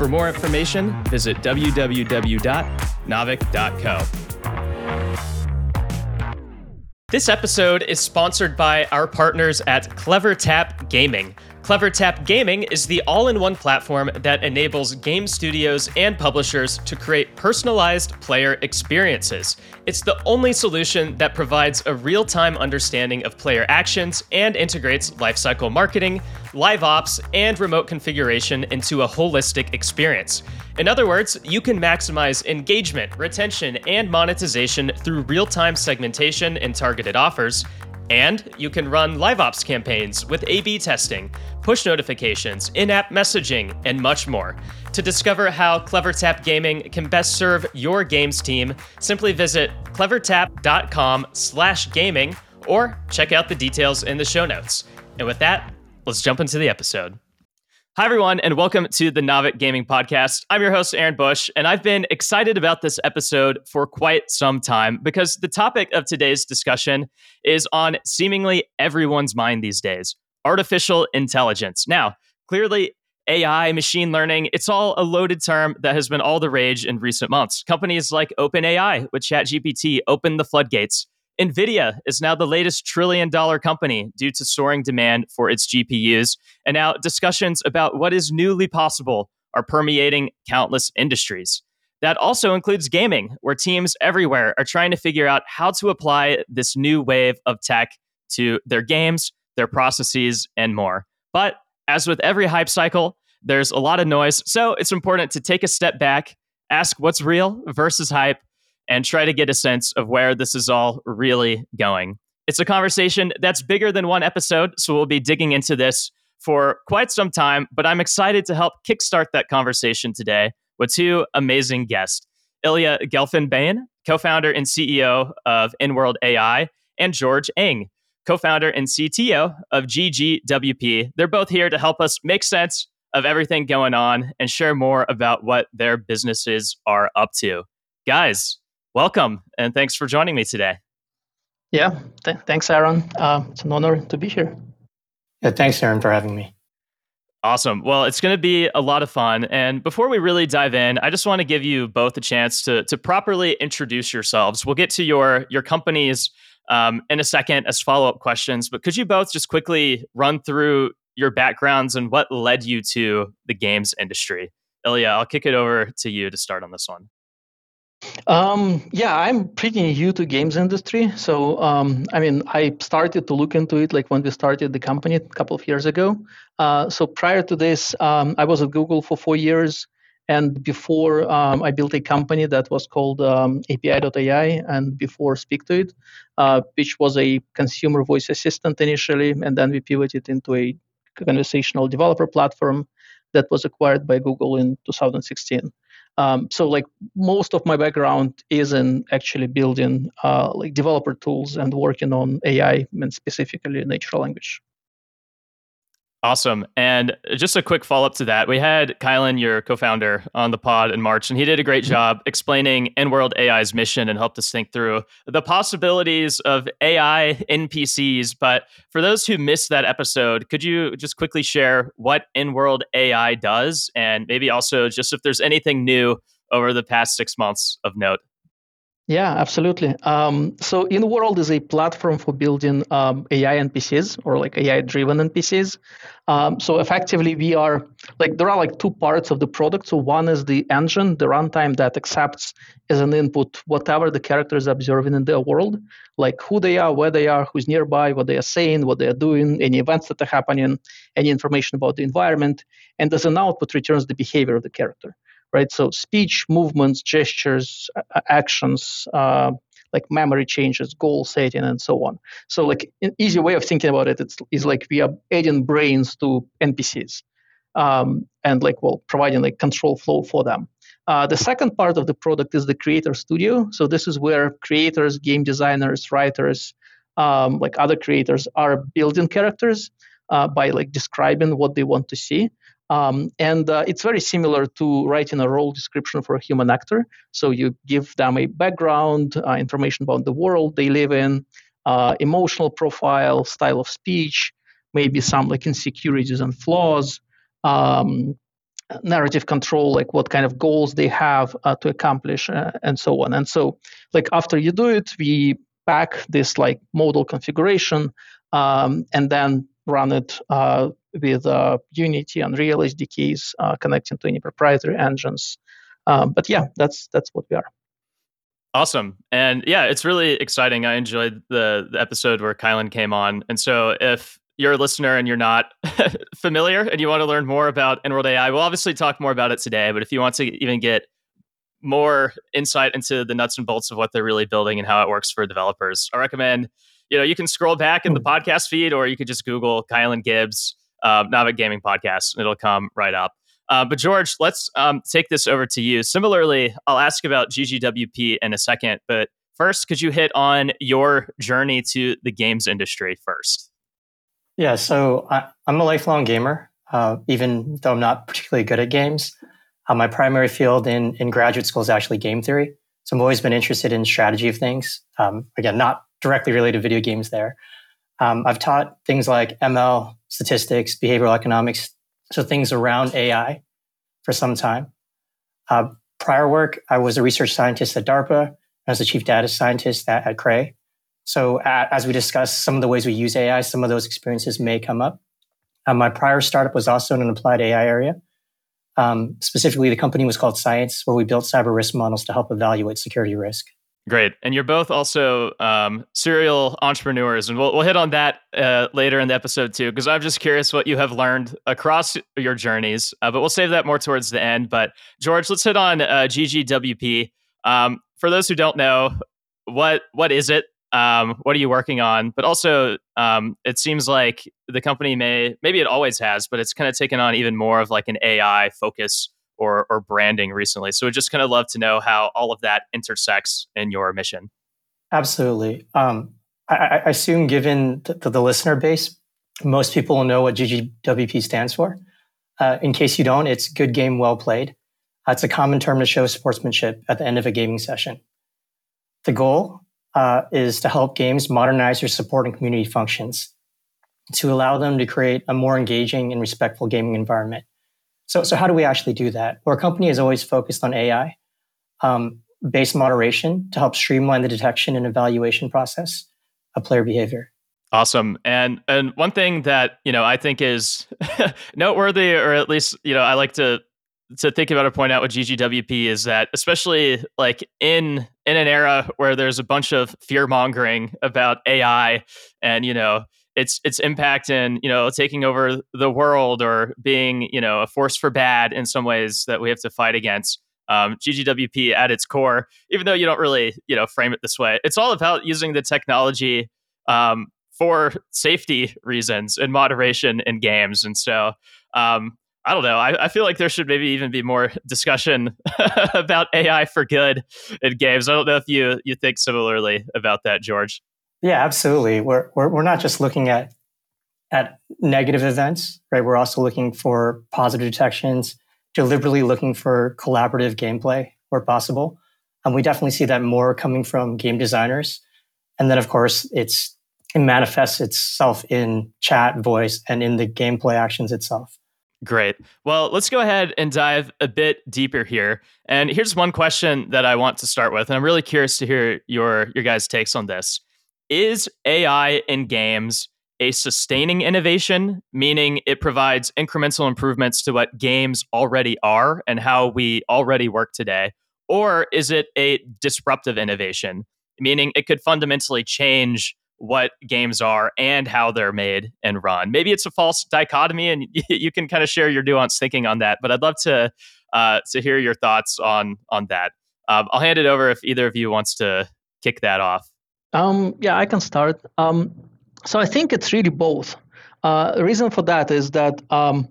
For more information, visit www.naavik.co. This episode is sponsored by our partners at CleverTap Gaming. CleverTap Gaming is the all in one platform that enables game studios and publishers to create personalized player experiences. It's the only solution that provides a real time understanding of player actions and integrates lifecycle marketing, live ops, and remote configuration into a holistic experience. In other words, you can maximize engagement, retention, and monetization through real time segmentation and targeted offers. And you can run live ops campaigns with A B testing, push notifications, in app messaging, and much more. To discover how CleverTap Gaming can best serve your games team, simply visit clevertap.com slash gaming or check out the details in the show notes. And with that, let's jump into the episode. Hi, everyone, and welcome to the Naavik Gaming Podcast. I'm your host, Aaron Bush, and I've been excited about this episode for quite some time because the topic of today's discussion is on seemingly everyone's mind these days artificial intelligence. Now, clearly, AI, machine learning, it's all a loaded term that has been all the rage in recent months. Companies like OpenAI with ChatGPT opened the floodgates NVIDIA is now the latest trillion dollar company due to soaring demand for its GPUs. And now discussions about what is newly possible are permeating countless industries. That also includes gaming, where teams everywhere are trying to figure out how to apply this new wave of tech to their games, their processes, and more. But as with every hype cycle, there's a lot of noise. So it's important to take a step back, ask what's real versus hype, and try to get a sense of where this is all really going. It's a conversation that's bigger than one episode, so we'll be digging into this for quite some time, but I'm excited to help kickstart that conversation today with two amazing guests. Ilya Gelfenbeyn, co-founder and CEO of InWorld AI, and George Ng, co-founder and CTO of GGWP. They're both here to help us make sense of everything going on and share more about what their businesses are up to. Guys, welcome and thanks for joining me today. Yeah, th- thanks, Aaron. Uh, it's an honor to be here. Yeah, thanks, Aaron, for having me. Awesome. Well, it's going to be a lot of fun. And before we really dive in, I just want to give you both a chance to to properly introduce yourselves. We'll get to your your companies um, in a second as follow up questions, but could you both just quickly run through your backgrounds and what led you to the games industry? Ilya, I'll kick it over to you to start on this one. Um, yeah, I'm pretty new to games industry. So, um, I mean, I started to look into it like when we started the company a couple of years ago. Uh, so prior to this, um, I was at Google for four years. And before um, I built a company that was called um, API.ai, and before SpeakToIt, uh, which was a consumer voice assistant initially, and then we pivoted into a conversational developer platform that was acquired by Google in 2016. Um, so like most of my background is in actually building uh, like developer tools and working on AI and specifically natural language. Awesome. And just a quick follow up to that. We had Kylan, your co founder, on the pod in March, and he did a great mm-hmm. job explaining InWorld AI's mission and helped us think through the possibilities of AI NPCs. But for those who missed that episode, could you just quickly share what InWorld AI does? And maybe also just if there's anything new over the past six months of note? Yeah, absolutely. Um, so InWorld is a platform for building um, AI NPCs or like AI-driven NPCs. Um, so effectively, we are like there are like two parts of the product. So one is the engine, the runtime that accepts as an input whatever the character is observing in their world, like who they are, where they are, who's nearby, what they are saying, what they are doing, any events that are happening, any information about the environment, and as an output returns the behavior of the character right? So speech, movements, gestures, actions, uh, like memory changes, goal setting, and so on. So like an easy way of thinking about it is like we are adding brains to NPCs, um, and like well providing like control flow for them. Uh, the second part of the product is the creator studio. So this is where creators, game designers, writers, um, like other creators, are building characters uh, by like describing what they want to see. Um, and uh, it's very similar to writing a role description for a human actor. So you give them a background, uh, information about the world they live in, uh, emotional profile, style of speech, maybe some like insecurities and flaws, um, narrative control, like what kind of goals they have uh, to accomplish, uh, and so on. And so, like after you do it, we pack this like modal configuration um, and then run it uh, with uh, Unity, Unreal SDKs, uh, connecting to any proprietary engines. Um, but yeah, that's that's what we are. Awesome. And yeah, it's really exciting. I enjoyed the, the episode where Kylan came on. And so if you're a listener and you're not familiar and you want to learn more about Inworld AI, we'll obviously talk more about it today. But if you want to even get more insight into the nuts and bolts of what they're really building and how it works for developers, I recommend, you know, you can scroll back in the hmm. podcast feed or you could just Google Kylan Gibbs uh, Naavik Gaming Podcast, and it'll come right up. Uh, but George, let's um, take this over to you. Similarly, I'll ask about GGWP in a second, but first, could you hit on your journey to the games industry first? Yeah, so I, am a lifelong gamer, uh, even though I'm not particularly good at games. Uh, my primary field in, in graduate school is actually game theory. So I've always been interested in strategy of things. Um, again, not directly related video games there. Um, I've taught things like ML, statistics, behavioral economics, so things around AI for some time. Uh, prior work, I was a research scientist at DARPA. I was a chief data scientist at, at Cray. So as we discuss some of the ways we use AI, some of those experiences may come up. Uh, my prior startup was also in an applied AI area. Um, specifically, the company was called Cyence, where we built cyber risk models to help evaluate security risk. Great. And you're both also um, serial entrepreneurs. And we'll, we'll hit on that uh, later in the episode too, because I'm just curious what you have learned across your journeys. Uh, but we'll save that more towards the end. But George, let's hit on uh, GGWP. Um, for those who don't know, what what is it? Um, what are you working on? But also, um, it seems like the company may, maybe it always has, but it's kind of taken on even more of like an AI focus or or branding recently. So we just kind of love to know how all of that intersects in your mission. Absolutely. Um, I, I, assume, given the, the, listener base, most people will know what GGWP stands for. Uh, in case you don't, it's good game, well played. That's a common term to show sportsmanship at the end of a gaming session. The goal uh, is to help games modernize their support and community functions to allow them to create a more engaging and respectful gaming environment. So, so how do we actually do that? Our company is always focused on AI um, based moderation to help streamline the detection and evaluation process of player behavior. Awesome. And and one thing that, you know, I think is noteworthy or at least, you know, I like to to think about or point out with GGWP is that especially like in in an era where there's a bunch of fear mongering about AI and you know its its impact in you know taking over the world or being you know a force for bad in some ways that we have to fight against. Um, GGWP at its core, even though you don't really you know frame it this way, it's all about using the technology um, for safety reasons and moderation in games. And so um, I don't know. I, I, feel like there should maybe even be more discussion about AI for good in games. I don't know if you you think similarly about that, George. Yeah, absolutely. We're, we're, we're not just looking at, at negative events, right? We're also looking for positive detections, deliberately looking for collaborative gameplay where possible. And we definitely see that more coming from game designers. And then, of course, it's, it manifests itself in chat, voice, and in the gameplay actions itself. Great. Well, let's go ahead and dive a bit deeper here. And here's one question that I want to start with. And I'm really curious to hear your, your guys' takes on this. Is AI in games a sustaining innovation, meaning it provides incremental improvements to what games already are and how we already work today? Or is it a disruptive innovation, meaning it could fundamentally change what games are and how they're made and run? Maybe it's a false dichotomy, and you can kind of share your nuanced thinking on that. But I'd love to uh, to hear your thoughts on on that. Um, I'll hand it over if either of you wants to kick that off. Um, yeah, I can start. Um, so I think it's really both. Uh, the reason for that is that, um,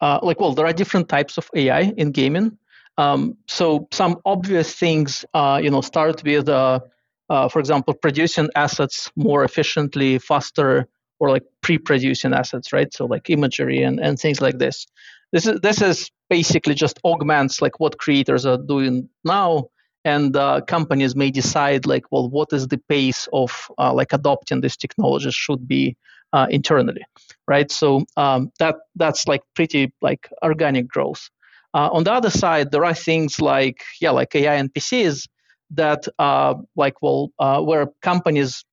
uh, like, well, there are different types of AI in gaming, Um, so some obvious things, uh, you know, start with, uh, uh, for example, producing assets more efficiently, faster, or like pre-producing assets, right? So like imagery and, and things like this. This is this is basically just augments like what creators are doing now, and uh, companies may decide like, well, what is the pace of uh, like adopting this technology should be uh, internally, right? So um, that that's like pretty like organic growth. Uh, on the other side, there are things like yeah, like AI NPCs that uh, like well, uh, where companies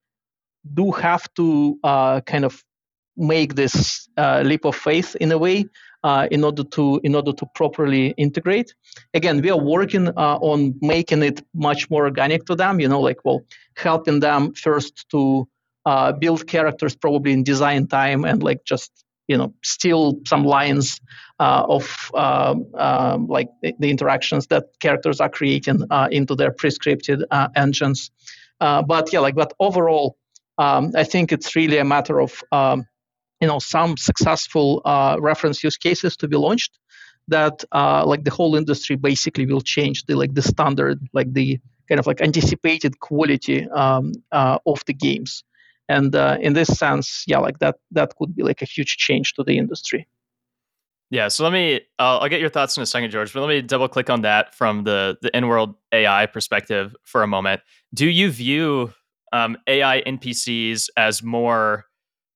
do have to kind of make this leap of faith in a way uh, in order to in order to properly integrate. Again, we are working on making it much more organic to them. You know, like well, helping them first to build characters probably in design time and like just you know steal some lines uh, of uh, um, like the, the, interactions that characters are creating uh, into their pre-scripted uh, engines uh, but yeah like but overall um, i think it's really a matter of um, you know some successful uh, reference use cases to be launched that like the whole industry basically will change the like the standard like the kind of like anticipated quality um, of the games. And uh, in this sense yeah like that that could be like a huge change to the industry. Yeah so let me I'll, I'll get your thoughts in a second george but let me double click on that from the the Inworld ai perspective for a moment. Do you view um, ai npcs as more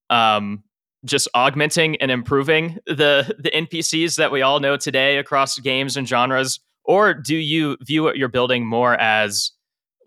um, just augmenting and improving the the npcs that we all know today across games and genres or do you view what you're building more as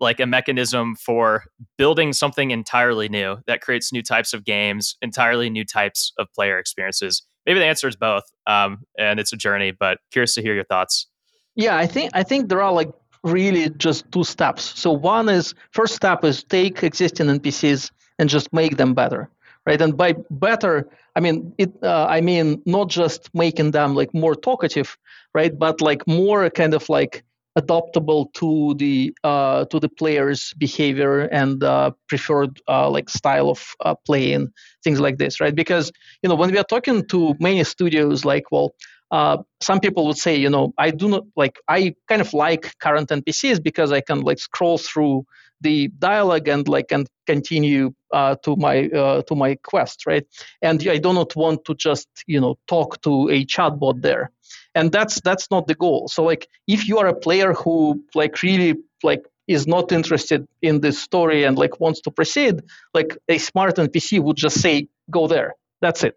like a mechanism for building something entirely new that creates new types of games, entirely new types of player experiences? Maybe the answer is both, um, and it's a journey. But curious to hear your thoughts. Yeah, I think I think there are like really just two steps. So one is first step is take existing NPCs and just make them better, right? And by better, I mean it. Uh, I mean not just making them like more talkative, right? But like more kind of like adaptable to the uh, to the player's behavior and uh, preferred uh, like style of uh, playing things like this right because you know when we are talking to many studios like well uh, some people would say you know i do not like i kind of like current npcs because i can like scroll through the dialogue and like and continue uh, to my to my quest right? And i do not want to just you know talk to a chatbot there. And that's that's not the goal. So like if you are a player who like really like is not interested in this story and like wants to proceed like a smart npc would just say go there. That's it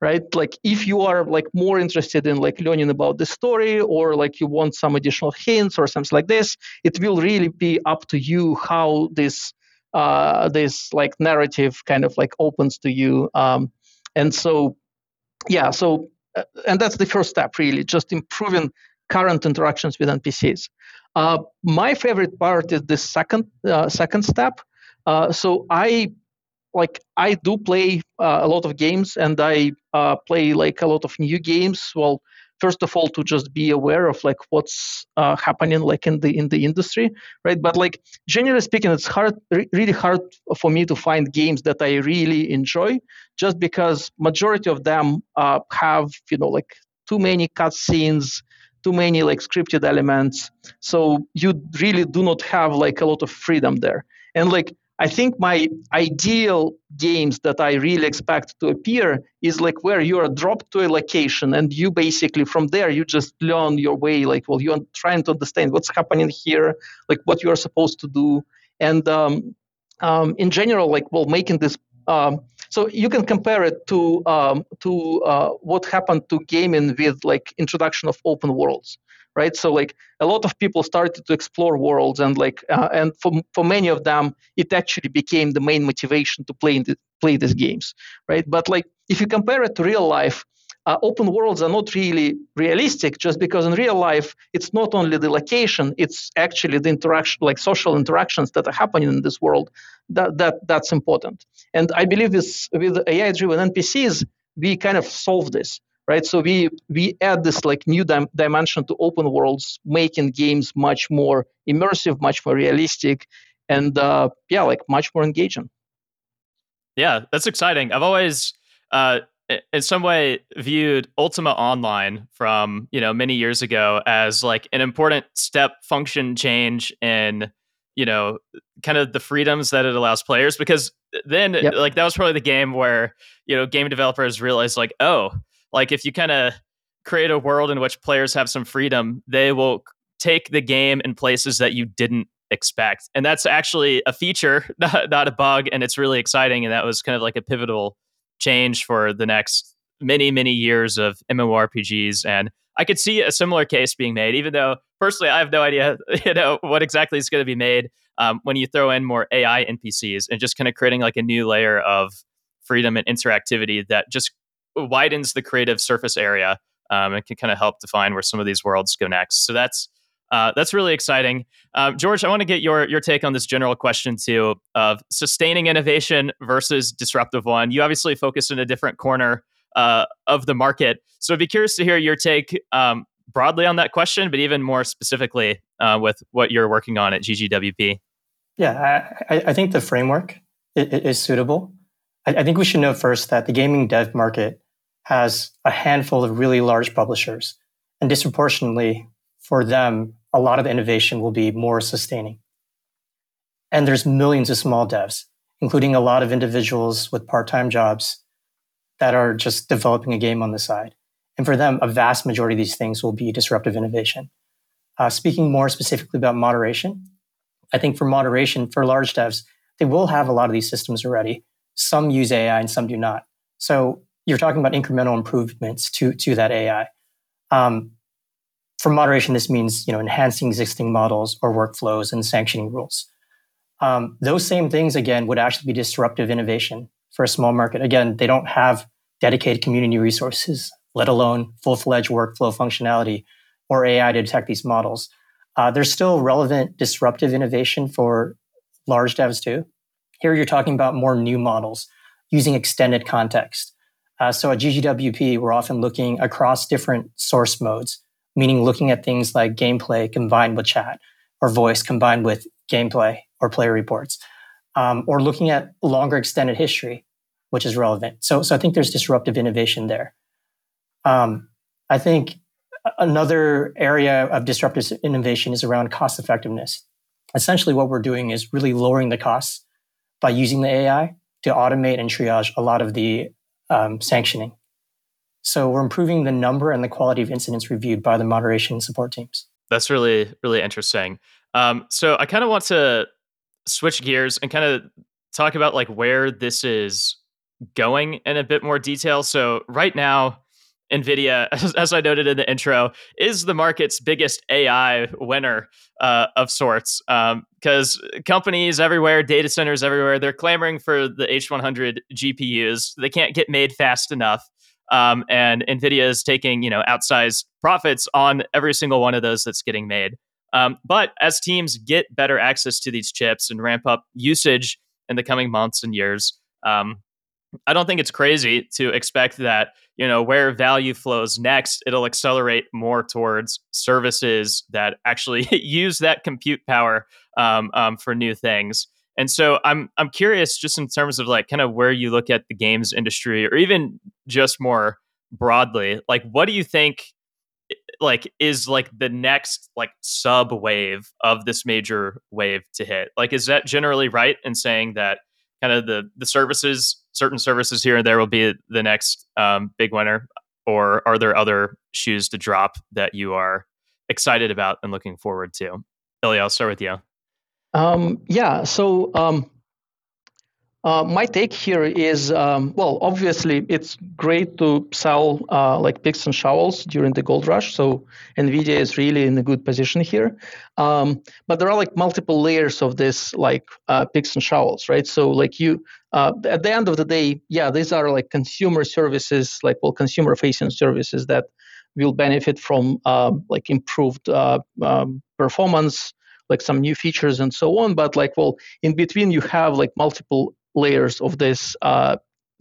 right like if you are like more interested in like learning about the story or like you want some additional hints or something like this it will really be up to you how this uh this like narrative kind of like opens to you um and so yeah so uh, and that's the first step, really, just improving current interactions with NPCs. Uh, my favorite part is the second uh, second step. Uh, so I like I do play uh, a lot of games, and I uh, play like a lot of new games. Well, first of all to just be aware of like what's uh, happening like in the in the industry right? But like generally speaking it's hard re- really hard for me to find games that i really enjoy just because majority of them uh, have you know like too many cutscenes too many like scripted elements. So you really do not have like a lot of freedom there. And like I think my ideal games that I really expect to appear is like where you are dropped to a location and you basically from there you just learn your way. Like, well, you're trying to understand what's happening here, like what you are supposed to do, and um, um, in general, like, well, making this. Um, so you can compare it to um, to uh, what happened to gaming with like introduction of open worlds right? So like a lot of people started to explore worlds and like uh, and for, for many of them it actually became the main motivation to play the, play these games right? But like if you compare it to real life uh, open worlds are not really realistic just because in real life it's not only the location it's actually the interaction like social interactions that are happening in this world that, that that's important and i believe with with ai driven npcs we kind of solve this right? So we we add this like new dim- dimension to open worlds, making games much more immersive, much more realistic, and uh, yeah, like much more engaging. Yeah, that's exciting. I've always uh, in some way viewed Ultima Online from you know many years ago as like an important step function change in you know kind of the freedoms that it allows players because then yep. like that was probably the game where you know game developers realized like oh like if you kind of create a world in which players have some freedom they will take the game in places that you didn't expect and that's actually a feature not, not a bug and it's really exciting and that was kind of like a pivotal change for the next many many years of mmorpgs and i could see a similar case being made even though personally i have no idea you know what exactly is going to be made um, when you throw in more ai npcs and just kind of creating like a new layer of freedom and interactivity that just widens the creative surface area um, and can kind of help define where some of these worlds go next. So that's uh, that's really exciting. Um, George, I want to get your your take on this general question too of sustaining innovation versus disruptive one. You obviously focus in a different corner uh, of the market, so I'd be curious to hear your take um, broadly on that question, but even more specifically uh, with what you're working on at GGWP. Yeah, I, I think the framework is, suitable. I, I think we should know first that the gaming dev market has a handful of really large publishers, and disproportionately for them, a lot of innovation will be more sustaining. And there's millions of small devs, including a lot of individuals with part-time jobs that are just developing a game on the side. And for them, a vast majority of these things will be disruptive innovation. Uh, speaking more specifically about moderation, I think for moderation, for large devs, they will have a lot of these systems already. Some use AI and some do not. So you're talking about incremental improvements to, to that AI. Um, for moderation, this means you know enhancing existing models or workflows and sanctioning rules. Um, those same things again would actually be disruptive innovation for a small market. Again, they don't have dedicated community resources, let alone full-fledged workflow functionality or AI to detect these models. Uh, there's still relevant disruptive innovation for large devs too. Here you're talking about more new models using extended context. Uh, so at GGWP, we're often looking across different source modes meaning looking at things like gameplay combined with chat or voice combined with gameplay or player reports, um, or looking at longer extended history, which is relevant. So, so I think there's disruptive innovation there. Um, I think another area of disruptive innovation is around cost effectiveness. Essentially, what we're doing is really lowering the costs by using the AI to automate and triage a lot of the um, sanctioning so we're improving the number and the quality of incidents reviewed by the moderation support teams. That's really, really interesting. Um, so I kind of want to switch gears and kind of talk about like where this is going in a bit more detail. So right now, NVIDIA, as, I noted in the intro, is the market's biggest AI winner uh, of sorts. Because um, companies everywhere, data centers everywhere, they're clamoring for the H100 GPUs. They can't get made fast enough. Um, and Nvidia is taking you know outsized profits on every single one of those that's getting made. Um, but as teams get better access to these chips and ramp up usage in the coming months and years, um, I don't think it's crazy to expect that you know where value flows next, it'll accelerate more towards services that actually use that compute power um, um, for new things. And so I'm I'm curious just in terms of like kind of where you look at the games industry or even just more broadly, like what do you think like is like the next like sub wave of this major wave to hit? Like is that generally right in saying that kind of the the services certain services here and there will be the next um, big winner or are there other shoes to drop that you are excited about and looking forward to? Ilya, I'll start with you. Um, yeah, so um, uh, my take here is um, well, obviously, it's great to sell uh, like picks and shovels during the gold rush. So NVIDIA is really in a good position here. Um, but there are like multiple layers of this, like uh, picks and shovels, right? So, like, you uh, at the end of the day, yeah, these are like consumer services, like, well, consumer facing services that will benefit from um, like improved uh, um, performance like some new features and so on but like well in between you have like multiple layers of this uh,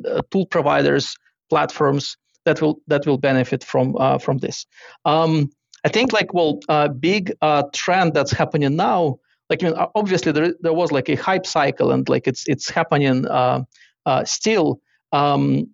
uh, tool providers platforms that will that will benefit from uh, from this. Um, i think like well a uh, big uh, trend that's happening now like I mean, obviously there, there was like a hype cycle and like it's it's happening uh, still. Um,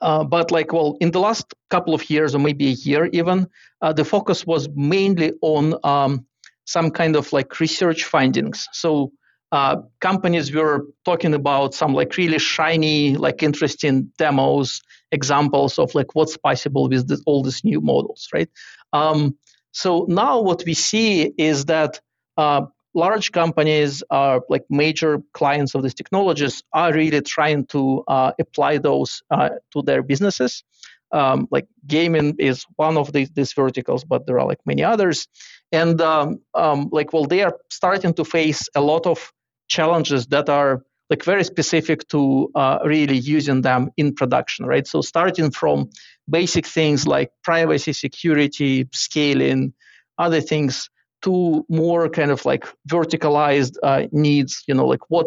Uh, but like well in the last couple of years or maybe a year even uh, the focus was mainly on um, some kind of like research findings. So uh, companies were talking about some like really shiny like interesting demos examples of like what's possible with this, all these new models right? Um, so now what we see is that uh, large companies are like major clients of these technologies are really trying to uh, apply those uh, to their businesses um, like gaming is one of these, these verticals but there are like many others. And um, um, like well they are starting to face a lot of challenges that are like very specific to uh, really using them in production right? So starting from basic things like privacy security scaling other things to more kind of like verticalized uh, needs you know like what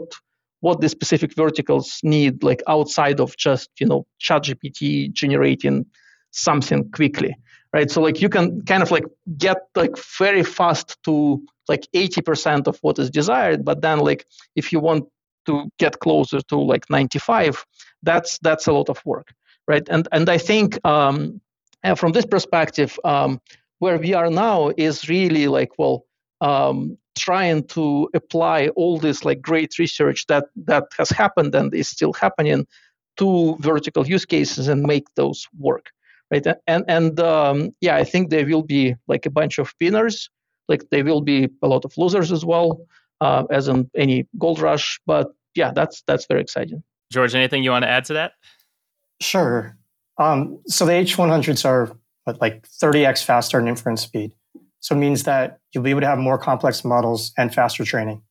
what the specific verticals need like outside of just you know ChatGPT generating something quickly right? So like you can kind of like get like very fast to like 80% of what is desired but then like if you want to get closer to like 95 that's that's a lot of work right? And and i think um, from this perspective um, where we are now is really like well um, trying to apply all this like great research that that has happened and is still happening to vertical use cases and make those work right? And and um, yeah i think there will be like a bunch of winners. Like there will be a lot of losers as well uh, as in any gold rush but yeah that's that's very exciting. George anything you want to add to that? Sure. Um, so the h100s are but like 30x faster in inference speed. So it means that you'll be able to have more complex models and faster training,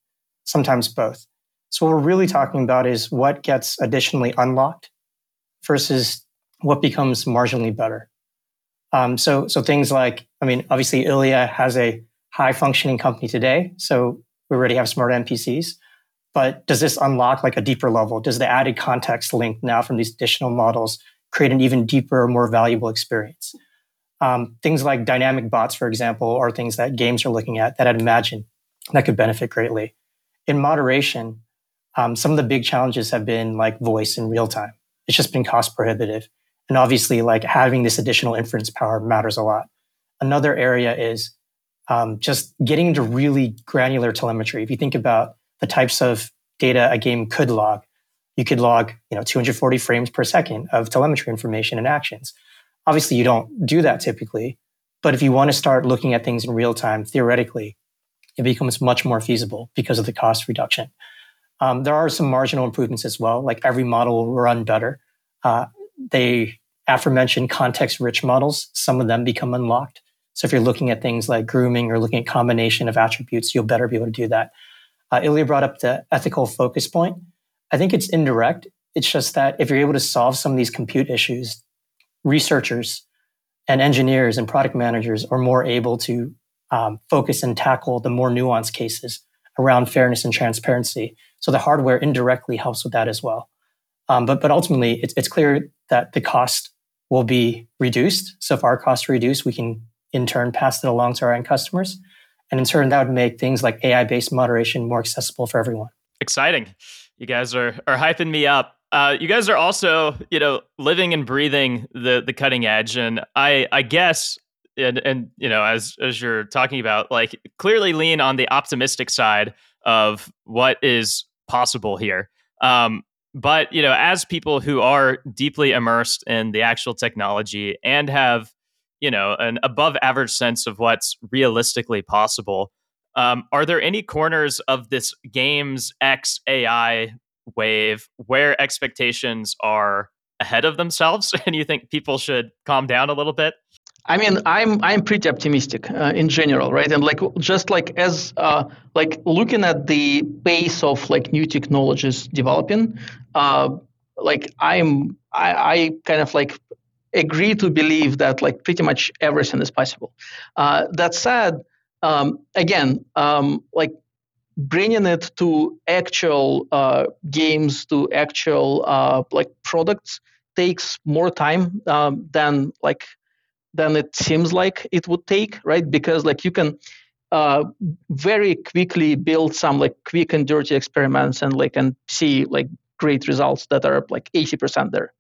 sometimes both. So what we're really talking about is what gets additionally unlocked versus what becomes marginally better. Um, so, so things like, I mean, obviously Ilya has a high functioning company today. So we already have smart NPCs. But does this unlock like a deeper level? Does the added context link now from these additional models create an even deeper, more valuable experience? Um, things like dynamic bots, for example, are things that games are looking at that I'd imagine that could benefit greatly. In moderation, um, some of the big challenges have been like voice in real time. It's just been cost prohibitive. And obviously, like having this additional inference power matters a lot. Another area is um, just getting into really granular telemetry. If you think about the types of data a game could log, you could log, you know, 240 frames per second of telemetry information and actions. Obviously, you don't do that typically, but if you want to start looking at things in real time, theoretically, it becomes much more feasible because of the cost reduction. Um, there are some marginal improvements as well, like every model will run better. Uh, they aforementioned context rich models, some of them become unlocked. So if you're looking at things like grooming or looking at combination of attributes, you'll better be able to do that. Uh, Ilya brought up the ethical focus point. I think it's indirect. It's just that if you're able to solve some of these compute issues, researchers and engineers and product managers are more able to um, focus and tackle the more nuanced cases around fairness and transparency. So the hardware indirectly helps with that as well. Um, but but ultimately, it's, it's clear that the cost will be reduced. So if our costs reduce, we can in turn pass it along to our end customers, and in turn, that would make things like AI-based moderation more accessible for everyone. Exciting! You guys are are hyping me up. Uh, you guys are also, you know, living and breathing the the cutting edge, and I I guess, and and you know, as as you're talking about, like clearly lean on the optimistic side of what is possible here. Um, but you know, as people who are deeply immersed in the actual technology and have, you know, an above average sense of what's realistically possible, um, are there any corners of this game's X AI wave where expectations are ahead of themselves and you think people should calm down a little bit? I mean, I'm I'm pretty optimistic uh, in general, right? And like just like as uh, like looking at the pace of like new technologies developing, uh, like I'm I, I kind of like agree to believe that like pretty much everything is possible. Uh, that said, um, again, um, like bringing it to actual uh, games to actual uh, like products takes more time um, than like than it seems like it would take right? Because like you can uh, very quickly build some like quick and dirty experiments and like and see like great results that are like 80% there.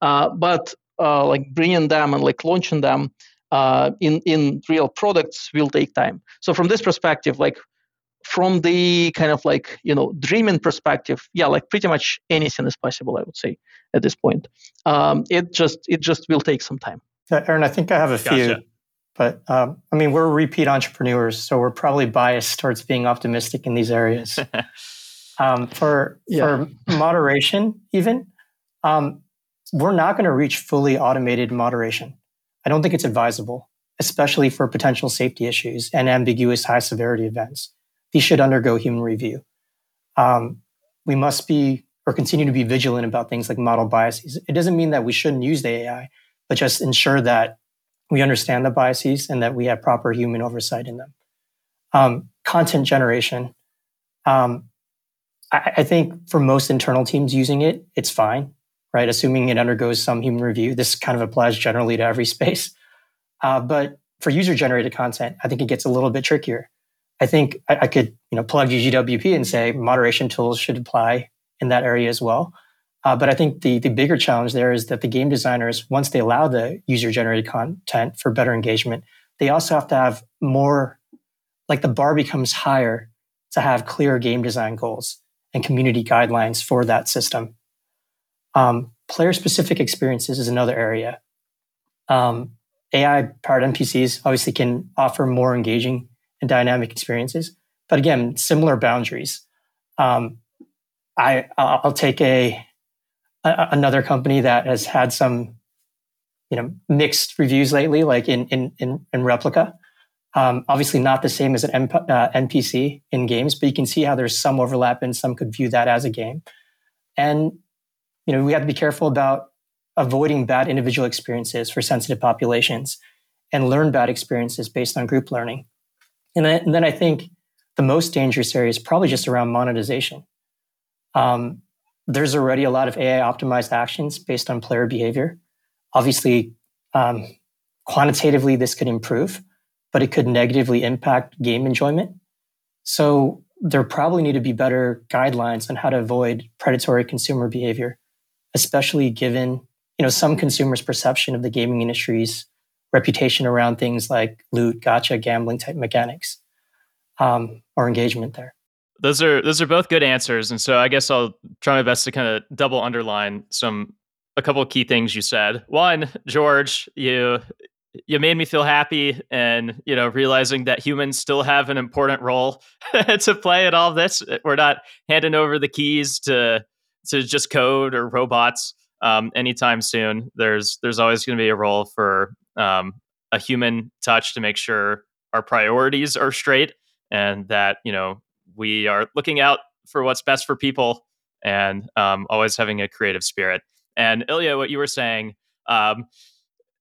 Uh, but uh, like bringing them and like launching them uh, in in real products will take time. So from this perspective like from the kind of like you know dreaming perspective yeah like pretty much anything is possible i would say at this point. Um, it just it just will take some time. Yeah, aaron i think i have a few gotcha. but um, i mean we're repeat entrepreneurs so we're probably biased towards being optimistic in these areas. Um, for yeah. for moderation even um, we're not going to reach fully automated moderation. I don't think it's advisable especially for potential safety issues and ambiguous high severity events these should undergo human review. Um, we must be or continue to be vigilant about things like model biases. It doesn't mean that we shouldn't use the AI, but just ensure that we understand the biases and that we have proper human oversight in them. Um, content generation. Um, I, I, think for most internal teams using it, it's fine, right? Assuming it undergoes some human review. This kind of applies generally to every space. Uh, but for user generated content, I think it gets a little bit trickier. I think I, I, could, you know, plug GGWP and say moderation tools should apply in that area as well. Uh, but I think the the bigger challenge there is that the game designers, once they allow the user generated content for better engagement, they also have to have more, like the bar becomes higher to have clear game design goals and community guidelines for that system. Um, player specific experiences is another area. Um, AI powered NPCs obviously can offer more engaging and dynamic experiences. But again, similar boundaries. Um, I I'll take a, a, another company that has had some you know mixed reviews lately, like in in in, in Replika. Um, obviously, not the same as an uh, NPC in games, but you can see how there's some overlap, and some could view that as a game. And you know, we have to be careful about avoiding bad individual experiences for sensitive populations, and learn bad experiences based on group learning. And then, and then I think the most dangerous area is probably just around monetization. Um, there's already a lot of AI optimized actions based on player behavior. Obviously, um, quantitatively, this could improve, but it could negatively impact game enjoyment. So there probably need to be better guidelines on how to avoid predatory consumer behavior, especially given you know some consumers' perception of the gaming industry's reputation around things like loot, gacha, gambling type mechanics, um, or engagement there. Those are those are both good answers, and so I guess I'll try my best to kind of double underline some a couple of key things you said. One, George, you you made me feel happy and you know realizing that humans still have an important role to play in all this we're not handing over the keys to to just code or robots um, anytime soon there's there's always going to be a role for um, a human touch to make sure our priorities are straight and that you know we are looking out for what's best for people and um, always having a creative spirit. And Ilya, what you were saying, um,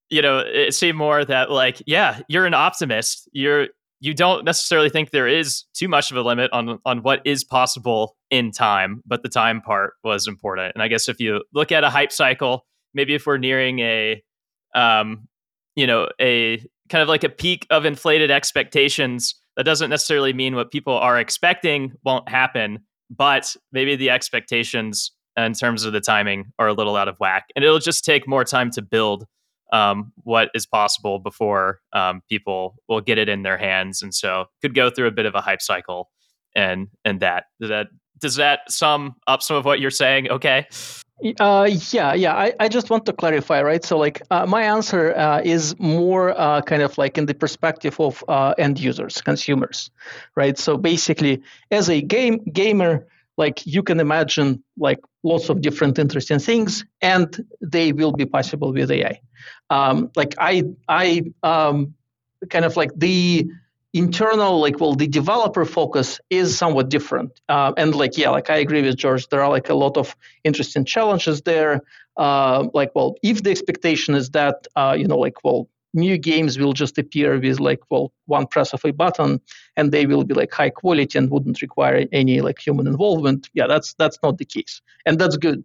you know, it seemed more that like, yeah, you're an optimist. You're you don't necessarily think there is too much of a limit on on what is possible in time, but the time part was important. And I guess if you look at a hype cycle, maybe if we're nearing a um, you know a kind of like a peak of inflated expectations that doesn't necessarily mean what people are expecting won't happen but maybe the expectations in terms of the timing are a little out of whack and it'll just take more time to build um, what is possible before um, people will get it in their hands and so could go through a bit of a hype cycle and and that that does that sum up some of what you're saying okay uh, yeah, yeah. I, I just want to clarify, right? So, like, uh, my answer uh, is more uh, kind of like in the perspective of uh, end users, consumers, right? So, basically, as a game gamer, like you can imagine, like lots of different interesting things, and they will be possible with AI. Um, like, I, I, um, kind of like the internal like well the developer focus is somewhat different. Uh, and like yeah like i agree with george. There are like a lot of interesting challenges there. Uh, like well if the expectation is that uh, you know like well new games will just appear with like well one press of a button and they will be like high quality and wouldn't require any like human involvement yeah that's that's not the case. And that's good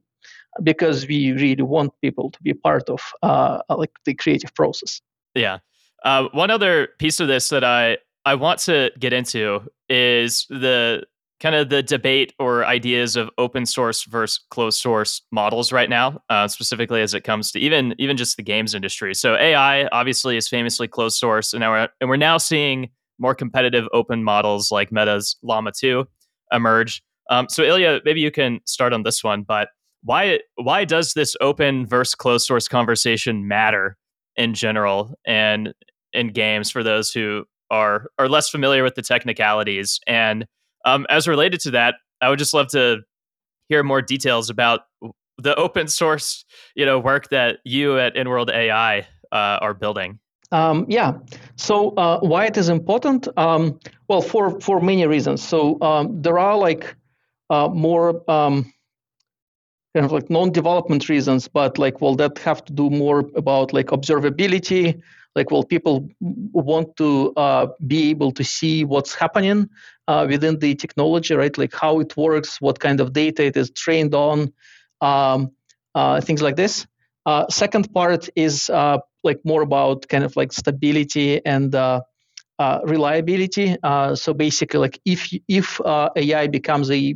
because we really want people to be part of uh, like the creative process. Yeah. Uh, one other piece of this that I I want to get into is the kind of the debate or ideas of open source versus closed source models right now, uh, specifically as it comes to even even just the games industry. So AI obviously is famously closed source, and now we're, and we're now seeing more competitive open models like Meta's Llama 2 emerge. Um, so Ilya, maybe you can start on this one, but why why does this open versus closed source conversation matter in general and in games for those who are are less familiar with the technicalities? And um, as related to that, I would just love to hear more details about the open source, you know, work that you at Inworld AI uh, are building. Um, yeah. So uh, why it is important? Um, well, for for many reasons. So um, there are like uh, more um, kind of like non-development reasons, but like well, that have to do more about like observability. Like well, people want to uh, be able to see what's happening uh, within the technology, right? Like how it works, what kind of data it is trained on, um, uh, things like this. Uh, second part is uh, like more about kind of like stability and uh, reliability. So basically, like if if AI becomes a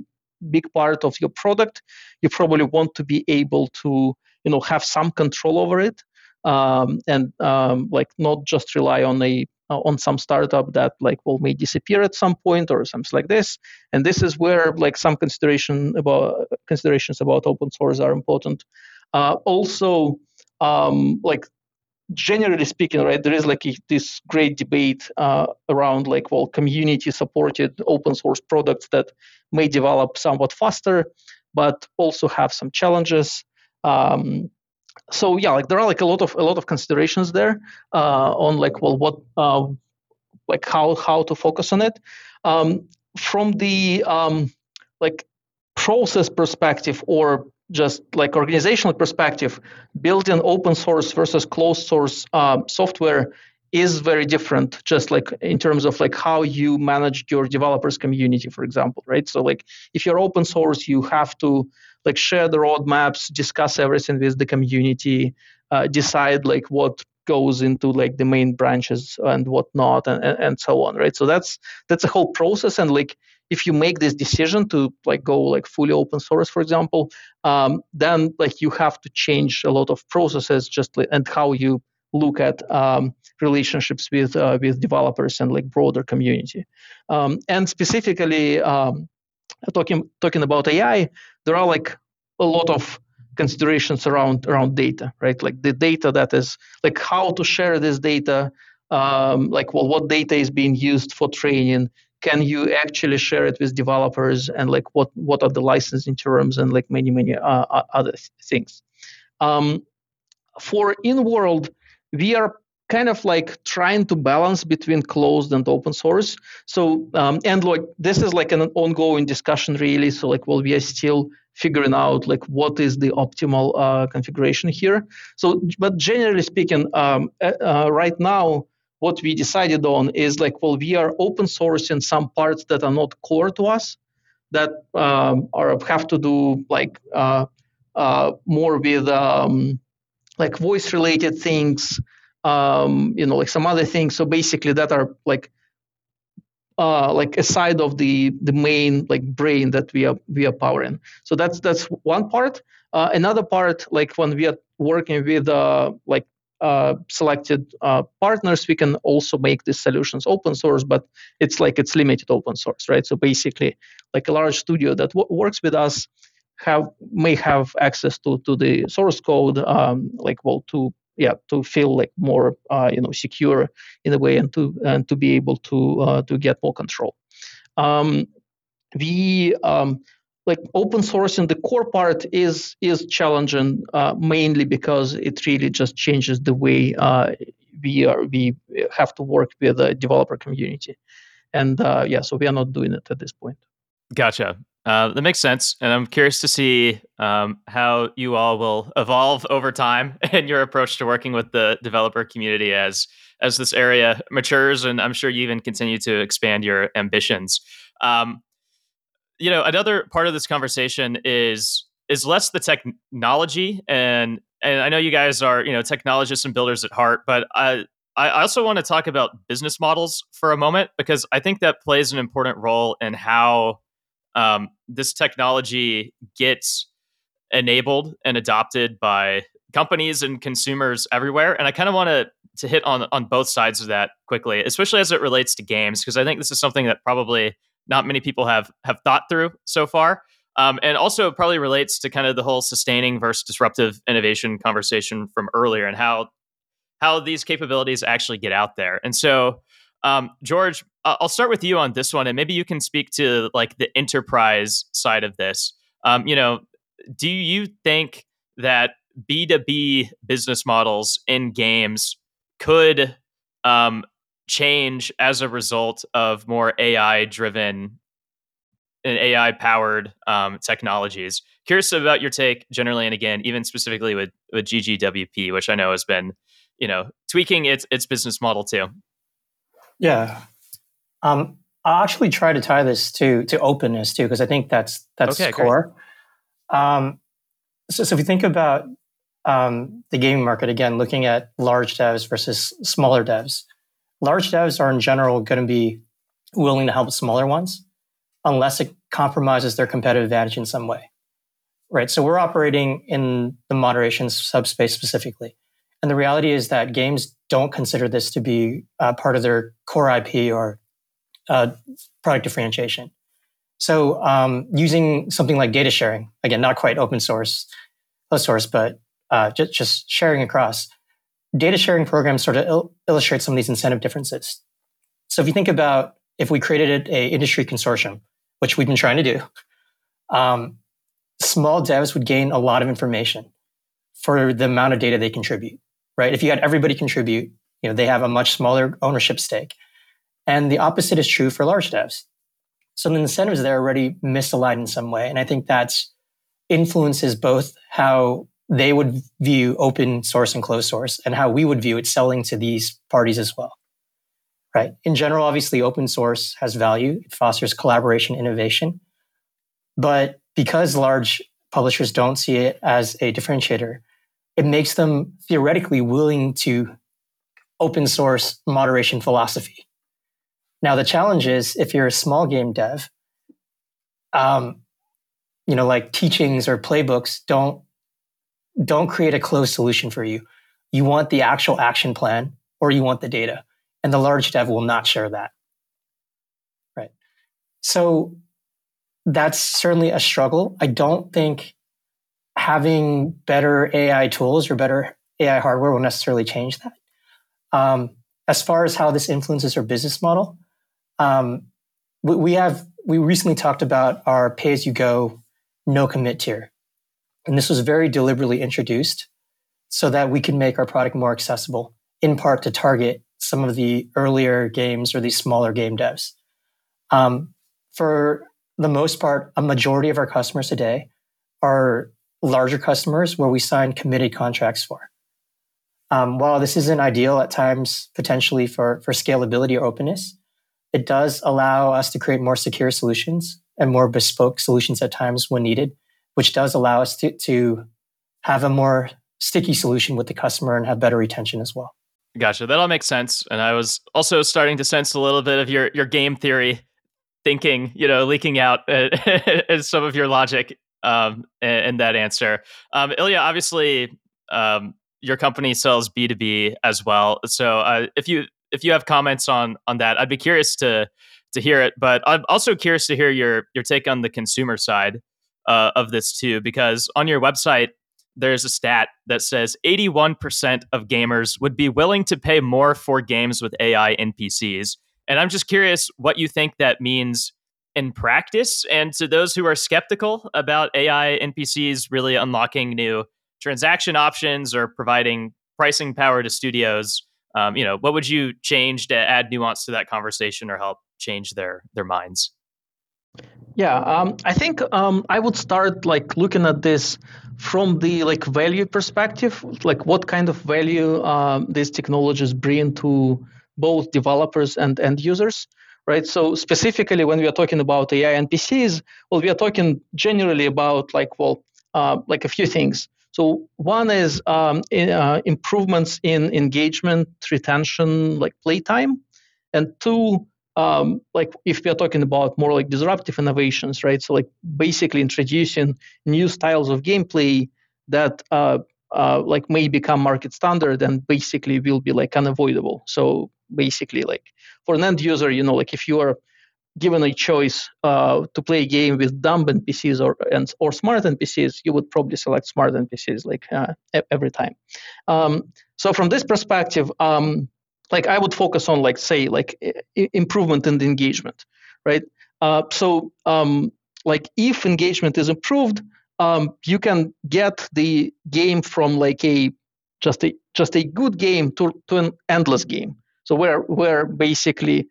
big part of your product, you probably want to be able to you know have some control over it um, and um, like not just rely on a on some startup that like will may disappear at some point or something like this and this is where like some consideration about considerations about open source are important uh, also um, like generally speaking, right, there is like a, this great debate uh, around like, well, community supported open source products that may develop somewhat faster, but also have some challenges. Um, so yeah, like there are like a lot of a lot of considerations there uh, on like, well, what uh, like how how to focus on it. Um, from the um, like process perspective or just like organizational perspective, building open source versus closed source uh, software is very different just like in terms of like how you manage your developers community for example right so like if you're open source you have to like share the roadmaps discuss everything with the community uh, decide like what goes into like the main branches and whatnot and, and, and so on right? So that's that's a whole process and like if you make this decision to like go like fully open source for example um, then like you have to change a lot of processes just and how you look at um, relationships with uh, with developers and like broader community. Um, and specifically um, talking talking about ai there are like a lot of considerations around around data right? Like the data that is like how to share this data um, like well what data is being used for training? Can you actually share it with developers? And like what what are the licensing terms? And like many many uh, other things. Um, for InWorld we are kind of like trying to balance between closed and open source. So um, and like this is like an ongoing discussion really. So like well we are still figuring out like what is the optimal uh, configuration here? So but generally speaking um, uh, uh right now what we decided on is like, well, we are open sourcing some parts that are not core to us, that um, are have to do like uh, uh, more with um, like voice related things, um, you know, like some other things. So basically, that are like uh, like aside of the the main like brain that we are we are powering. So that's that's one part. Uh, another part, like when we are working with uh, like uh, selected uh, partners, we can also make these solutions open source, but it's like it's limited open source, right? So basically, like a large studio that w- works with us have may have access to to the source code, um, like well to yeah to feel like more uh, you know secure in a way and to and to be able to uh, to get more control. Um, we um, like open sourcing the core part is is challenging uh, mainly because it really just changes the way uh, we are we have to work with the developer community. And uh, yeah so we are not doing it at this point. Gotcha uh, that makes sense and i'm curious to see um, how you all will evolve over time and your approach to working with the developer community as as this area matures and i'm sure you even continue to expand your ambitions. Um, you know, another part of this conversation is is less the technology and and I know you guys are you know technologists and builders at heart, but I I also want to talk about business models for a moment because I think that plays an important role in how um, this technology gets enabled and adopted by companies and consumers everywhere. And I kind of want to to hit on on both sides of that quickly, especially as it relates to games, because I think this is something that probably not many people have have thought through so far. Um, and also probably relates to kind of the whole sustaining versus disruptive innovation conversation from earlier and how how these capabilities actually get out there. And so, um, George, I'll start with you on this one, and maybe you can speak to like the enterprise side of this. Um, you know, do you think that B2B business models in games could um, change as a result of more AI driven and AI powered um, technologies. Curious about your take generally, and again, even specifically with with GGWP, which I know has been, you know, tweaking its its business model too. Yeah, um, I'll actually try to tie this to to openness too, because I think that's that's okay, core. Um, so, so if you think about um, the gaming market again, looking at large devs versus smaller devs. Large devs are in general going to be willing to help smaller ones unless it compromises their competitive advantage in some way. Right. So we're operating in the moderation subspace specifically. And the reality is that games don't consider this to be uh, part of their core IP or uh, product differentiation. So um, using something like data sharing, again, not quite open source, closed source, but uh, just, just sharing across. Data sharing programs sort of il- illustrate some of these incentive differences. So if you think about if we created a industry consortium, which we've been trying to do, um, small devs would gain a lot of information for the amount of data they contribute, right? If you had everybody contribute, you know, they have a much smaller ownership stake. And the opposite is true for large devs. So the incentives there are already misaligned in some way. And I think that's influences both how they would view open source and closed source and how we would view it selling to these parties as well. Right. In general, obviously, open source has value. It fosters collaboration, innovation. But because large publishers don't see it as a differentiator, it makes them theoretically willing to open source moderation philosophy. Now, the challenge is if you're a small game dev, um, you know, like teachings or playbooks don't don't create a closed solution for you. You want the actual action plan or you want the data. And the large dev will not share that. Right. So that's certainly a struggle. I don't think having better AI tools or better AI hardware will necessarily change that. Um, as far as how this influences our business model, um, we, we have we recently talked about our pay as you go no commit tier. And this was very deliberately introduced so that we can make our product more accessible, in part to target some of the earlier games or these smaller game devs. Um, for the most part, a majority of our customers today are larger customers where we sign committed contracts for. Um, while this isn't ideal at times, potentially for, for scalability or openness, it does allow us to create more secure solutions and more bespoke solutions at times when needed which does allow us to, to have a more sticky solution with the customer and have better retention as well. Gotcha. That all makes sense. And I was also starting to sense a little bit of your your game theory thinking, you know, leaking out as some of your logic um, in, that answer. Um, Ilya, obviously, um, your company sells B two B as well. So uh, if you if you have comments on on that, I'd be curious to to hear it. But I'm also curious to hear your your take on the consumer side uh, of this too, because on your website, there's a stat that says 81% of gamers would be willing to pay more for games with AI NPCs. And I'm just curious what you think that means in practice. And to those who are skeptical about AI NPCs really unlocking new transaction options or providing pricing power to studios, um, you know, what would you change to add nuance to that conversation or help change their their minds? Yeah, um, I think um, I would start like looking at this from the like value perspective, like what kind of value um, these technologies bring to both developers and end users, right? So specifically, when we are talking about AI NPCs, well, we are talking generally about like well, uh, like a few things. So one is um, in, uh, improvements in engagement, retention, like playtime, and two um, like if we are talking about more like disruptive innovations, right? So like basically introducing new styles of gameplay that uh, uh, like may become market standard and basically will be like unavoidable. So basically, like for an end user, you know, like if you are given a choice uh, to play a game with dumb NPCs or and, or smart NPCs, you would probably select smart NPCs like uh, every time. Um, so from this perspective, um, like I would focus on like say like I- improvement in the engagement, right? Uh, so um, like if engagement is improved, um, you can get the game from like a just a just a good game to to an endless game. So where where basically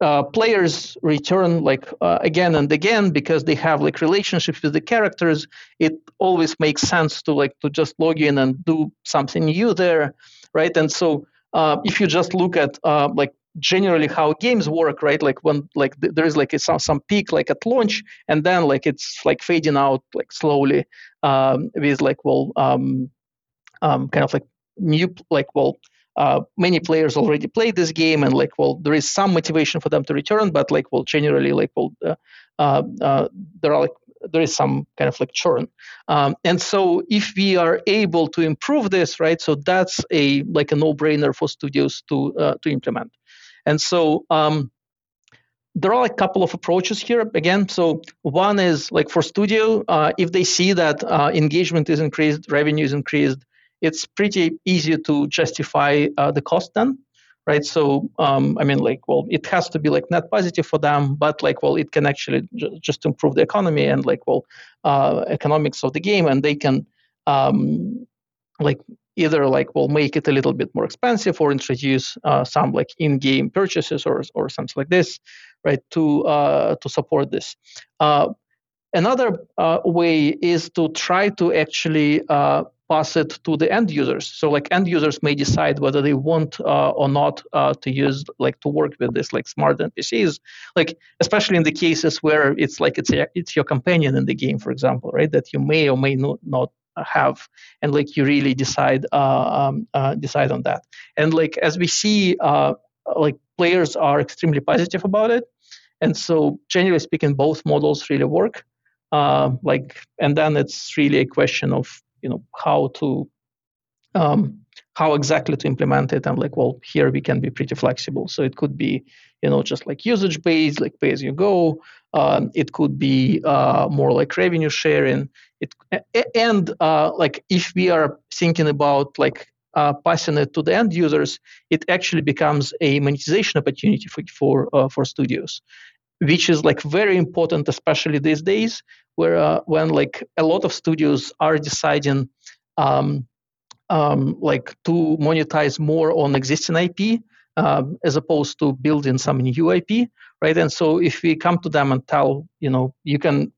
uh, players return like uh, again and again because they have like relationships with the characters it always makes sense to like to just log in and do something new there right and so uh, if you just look at uh, like generally how games work right? Like when like th- there is like a, some, some peak like at launch and then like it's like fading out like slowly um, with like well um, um, kind of like new like well uh, many players already play this game and like well there is some motivation for them to return but like well generally like well uh, uh, uh, there are like there is some kind of like churn. Um, and so if we are able to improve this right so that's a like a no-brainer for studios to uh, to implement and so um, there are a couple of approaches here. Again so one is like for studio uh, if they see that engagement is increased revenue is increased it's pretty easy to justify uh, the cost then right? So um, i mean like well it has to be like net positive for them but like well it can actually just improve the economy and like well uh, economics of the game and they can um, like either like will make it a little bit more expensive or introduce uh, some like in-game purchases or or something like this right to uh, to support this uh, another uh, way is to try to actually uh, pass it to the end users. So like end users may decide whether they want uh, or not to use like to work with this like smart NPCs. Like especially in the cases where it's like it's a, it's your companion in the game, for example, right? That you may or may not, not have, and like you really decide uh, um, uh, decide on that. And like as we see, uh, like players are extremely positive about it. And so generally speaking, both models really work. Uh, like and then it's really a question of you know how to um, how exactly to implement it. And like well here we can be pretty flexible. So it could be you know just like usage based like pay as you go. Um, it could be uh, more like revenue sharing. It and uh, like if we are thinking about like uh, passing it to the end users it actually becomes a monetization opportunity for for, uh, for studios which is like very important especially these days where uh, when like a lot of studios are deciding um, um, like to monetize more on existing IP um, as opposed to building some new IP, right? And so if we come to them and tell, you know, you can,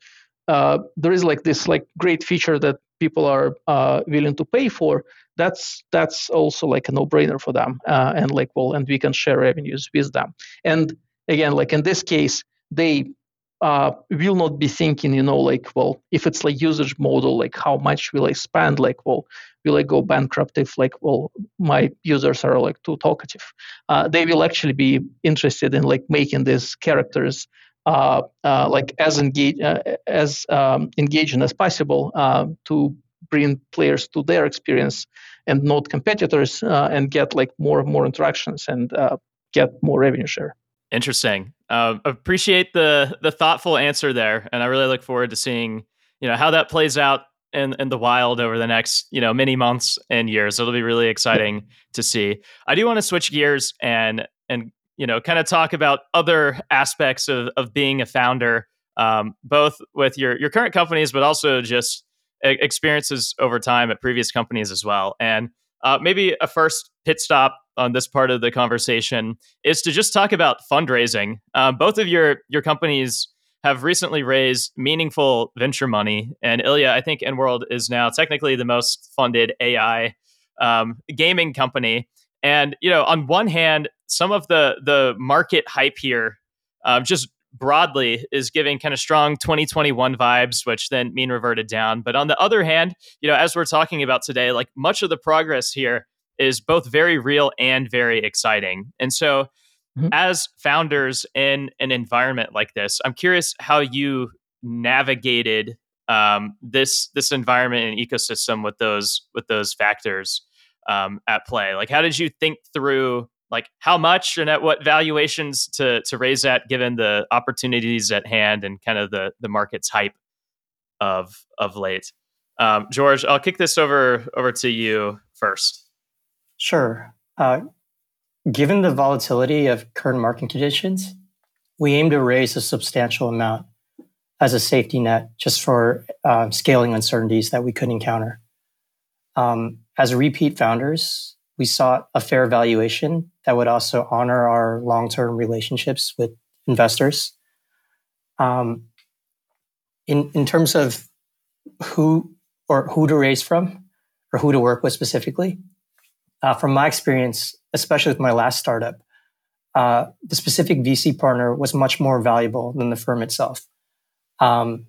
uh, there is like this like great feature that people are uh, willing to pay for. That's that's also like a no-brainer for them, uh, and like well, and we can share revenues with them. And again, like in this case, they uh, will not be thinking, you know, like, well, if it's like usage model, like how much will I spend? Like, well, will I go bankrupt if like, well, my users are like too talkative? Uh, they will actually be interested in like making these characters uh, uh like as engage uh, as um, engaging as possible uh, to bring players to their experience and not competitors and get like more more interactions and get more revenue share. Interesting. Uh, appreciate the the thoughtful answer there, and I really look forward to seeing you know how that plays out in in the wild over the next you know many months and years. It'll be really exciting to see. I do want to switch gears and and you know kind of talk about other aspects of of being a founder, um, both with your your current companies, but also just experiences over time at previous companies as well. And uh, maybe a first pit stop on this part of the conversation is to just talk about fundraising. Uh, both of your your companies have recently raised meaningful venture money, and Ilya, I think Inworld is now technically the most funded AI um, gaming company. And you know, on one hand, some of the the market hype here, uh, just broadly is giving kind of strong 2021 vibes, which then mean reverted down. But on the other hand, you know, as we're talking about today, like much of the progress here is both very real and very exciting. And so, mm-hmm. as founders in an environment like this, I'm curious how you navigated um, this this environment and ecosystem with those with those factors um, at play. Like, how did you think through like how much and at what valuations to to raise at, given the opportunities at hand and kind of the the market's hype of of late? Um, George, I'll kick this over over to you first. Sure. Uh, given the volatility of current market conditions, we aim to raise a substantial amount as a safety net just for uh, scaling uncertainties that we could encounter. Um, as repeat founders, we sought a fair valuation that would also honor our long term relationships with investors. Um, in, in terms of who or who to raise from or who to work with specifically, uh, from my experience, especially with my last startup, uh, the specific VC partner was much more valuable than the firm itself. Um,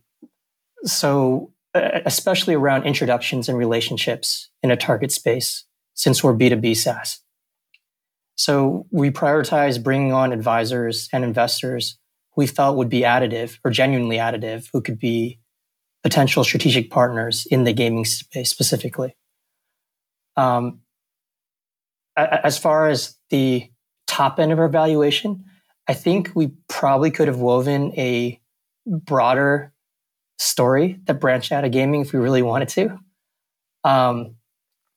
so, especially around introductions and relationships in a target space, since we're B2B SaaS. So, we prioritized bringing on advisors and investors we felt would be additive or genuinely additive, who could be potential strategic partners in the gaming space specifically. Um, as far as the top end of our valuation, I think we probably could have woven a broader story that branched out of gaming if we really wanted to. Um,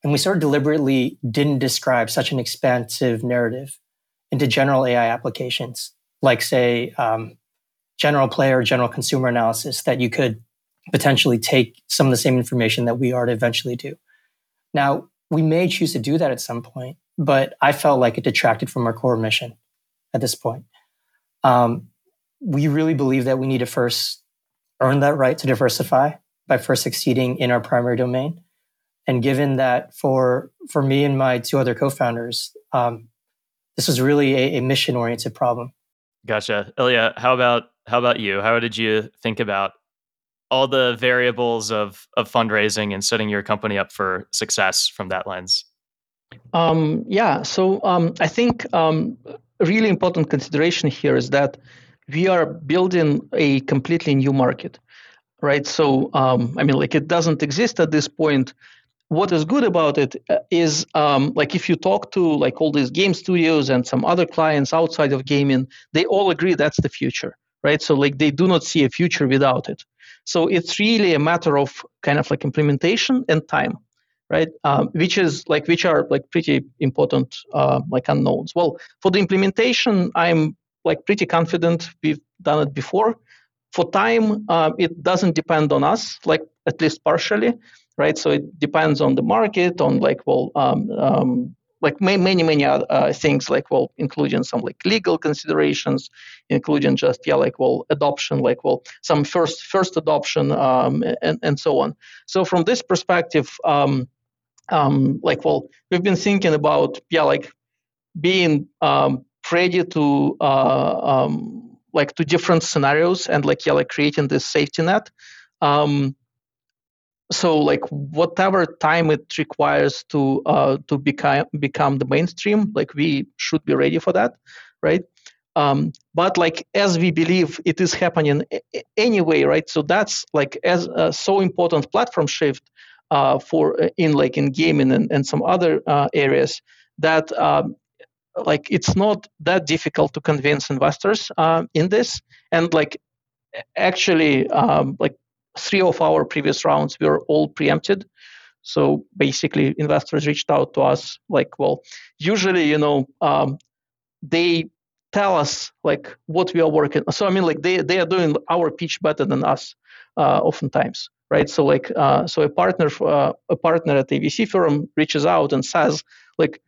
and we sort of deliberately didn't describe such an expansive narrative into general AI applications, like, say, um, general player, general consumer analysis, that you could potentially take some of the same information that we are to eventually do. Now, we may choose to do that at some point, but I felt like it detracted from our core mission at this point. Um, we really believe that we need to first earn that right to diversify by first succeeding in our primary domain. And given that for for me and my two other co-founders, um, this was really a, a mission-oriented problem. Gotcha, Ilya. How about how about you? How did you think about all the variables of of fundraising and setting your company up for success from that lens? Um, yeah, so um, I think um, a really important consideration here is that we are building a completely new market, right? So, um, I mean, like it doesn't exist at this point. What is good about it uh, um, like, if you talk to like all these game studios and some other clients outside of gaming, they all agree that's the future, right? So, like, they do not see a future without it. So, it's really a matter of kind of like implementation and time right? Um, which is like which are like pretty important uh, like unknowns. Well, for the implementation, I'm like pretty confident we've done it before. For time, uh, it doesn't depend on us, like at least partially, right? So it depends on the market, on like well, um, um, like many many other uh, things, like well, including some like legal considerations, including just yeah, like well, adoption, like well, some first first adoption, um, and and so on. So from this perspective, um, um, like well, we've been thinking about yeah, like being um, ready to uh, um, like to different scenarios and like yeah like creating this safety net um, so like whatever time it requires to uh, to become become the mainstream like we should be ready for that right? Um, but like as we believe it is happening anyway right? So that's like as a so important platform shift uh, for uh, in like in gaming and, and some other uh, areas that um, like it's not that difficult to convince investors uh, in this. And like actually um, like three of our previous rounds were all preempted. So basically investors reached out to us like well usually you know um, they tell us like what we are working so i mean like they, they are doing our pitch better than us uh, oftentimes right? So like uh, so a partner uh, a partner at a vc firm reaches out and says like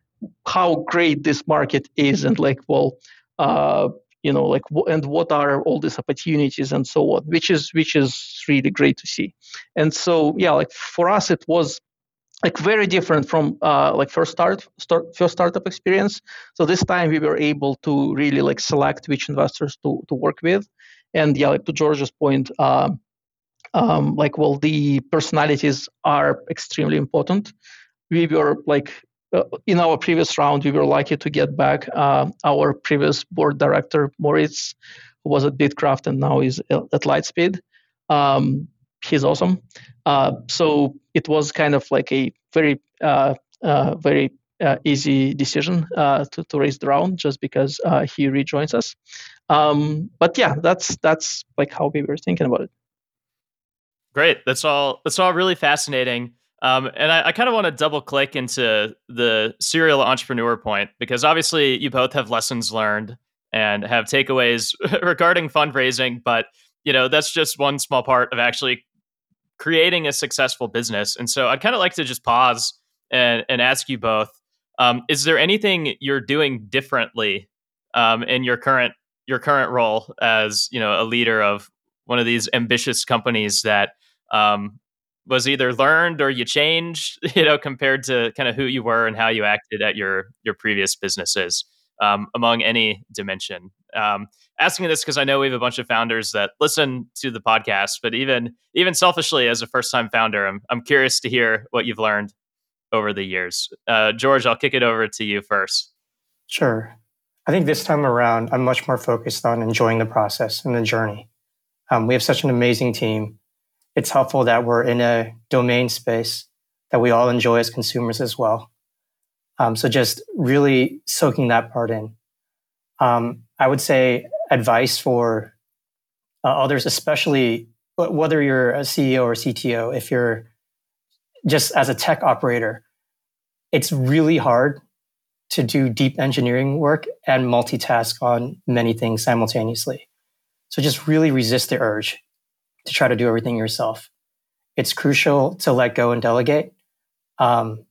how great this market is and like well uh, you know like and what are all these opportunities and so on which is which is really great to see. And so yeah like for us it was like very different from uh, like first start, start first startup experience. So this time we were able to really like select which investors to to work with. And yeah like to george's point um, um, like well the personalities are extremely important. We were like in our previous round, we were lucky to get back uh, our previous board director, Moritz, who was at Bitkraft and now is at Lightspeed. Um, he's awesome. Uh, so it was kind of like a very, uh, uh, very uh, easy decision uh, to, to raise the round just because he rejoins us. Um, but yeah, that's that's like how we were thinking about it. Great. That's all. That's all really fascinating. Um, and I, I kind of want to double click into the serial entrepreneur point because obviously you both have lessons learned and have takeaways regarding fundraising, but you know that's just one small part of actually creating a successful business. And so I'd kind of like to just pause and, and ask you both: um, Is there anything you're doing differently um, in your current your current role as you know a leader of one of these ambitious companies that um, was either learned or you changed, you know, compared to kind of who you were and how you acted at your your previous businesses um, among any dimension. Um, asking this because I know we have a bunch of founders that listen to the podcast, but even even selfishly as a first time founder, I'm I'm curious to hear what you've learned over the years. Uh, George, I'll kick it over to you first. Sure. I think this time around, I'm much more focused on enjoying the process and the journey. Um, we have such an amazing team it's helpful that we're in a domain space that we all enjoy as consumers as well. Um, so just really soaking that part in. Um, I would say advice for uh, others, especially whether you're a CEO or CTO, if you're just as a tech operator, it's really hard to do deep engineering work and multitask on many things simultaneously. So just really resist the urge to try to do everything yourself. It's crucial to let go and delegate. Um,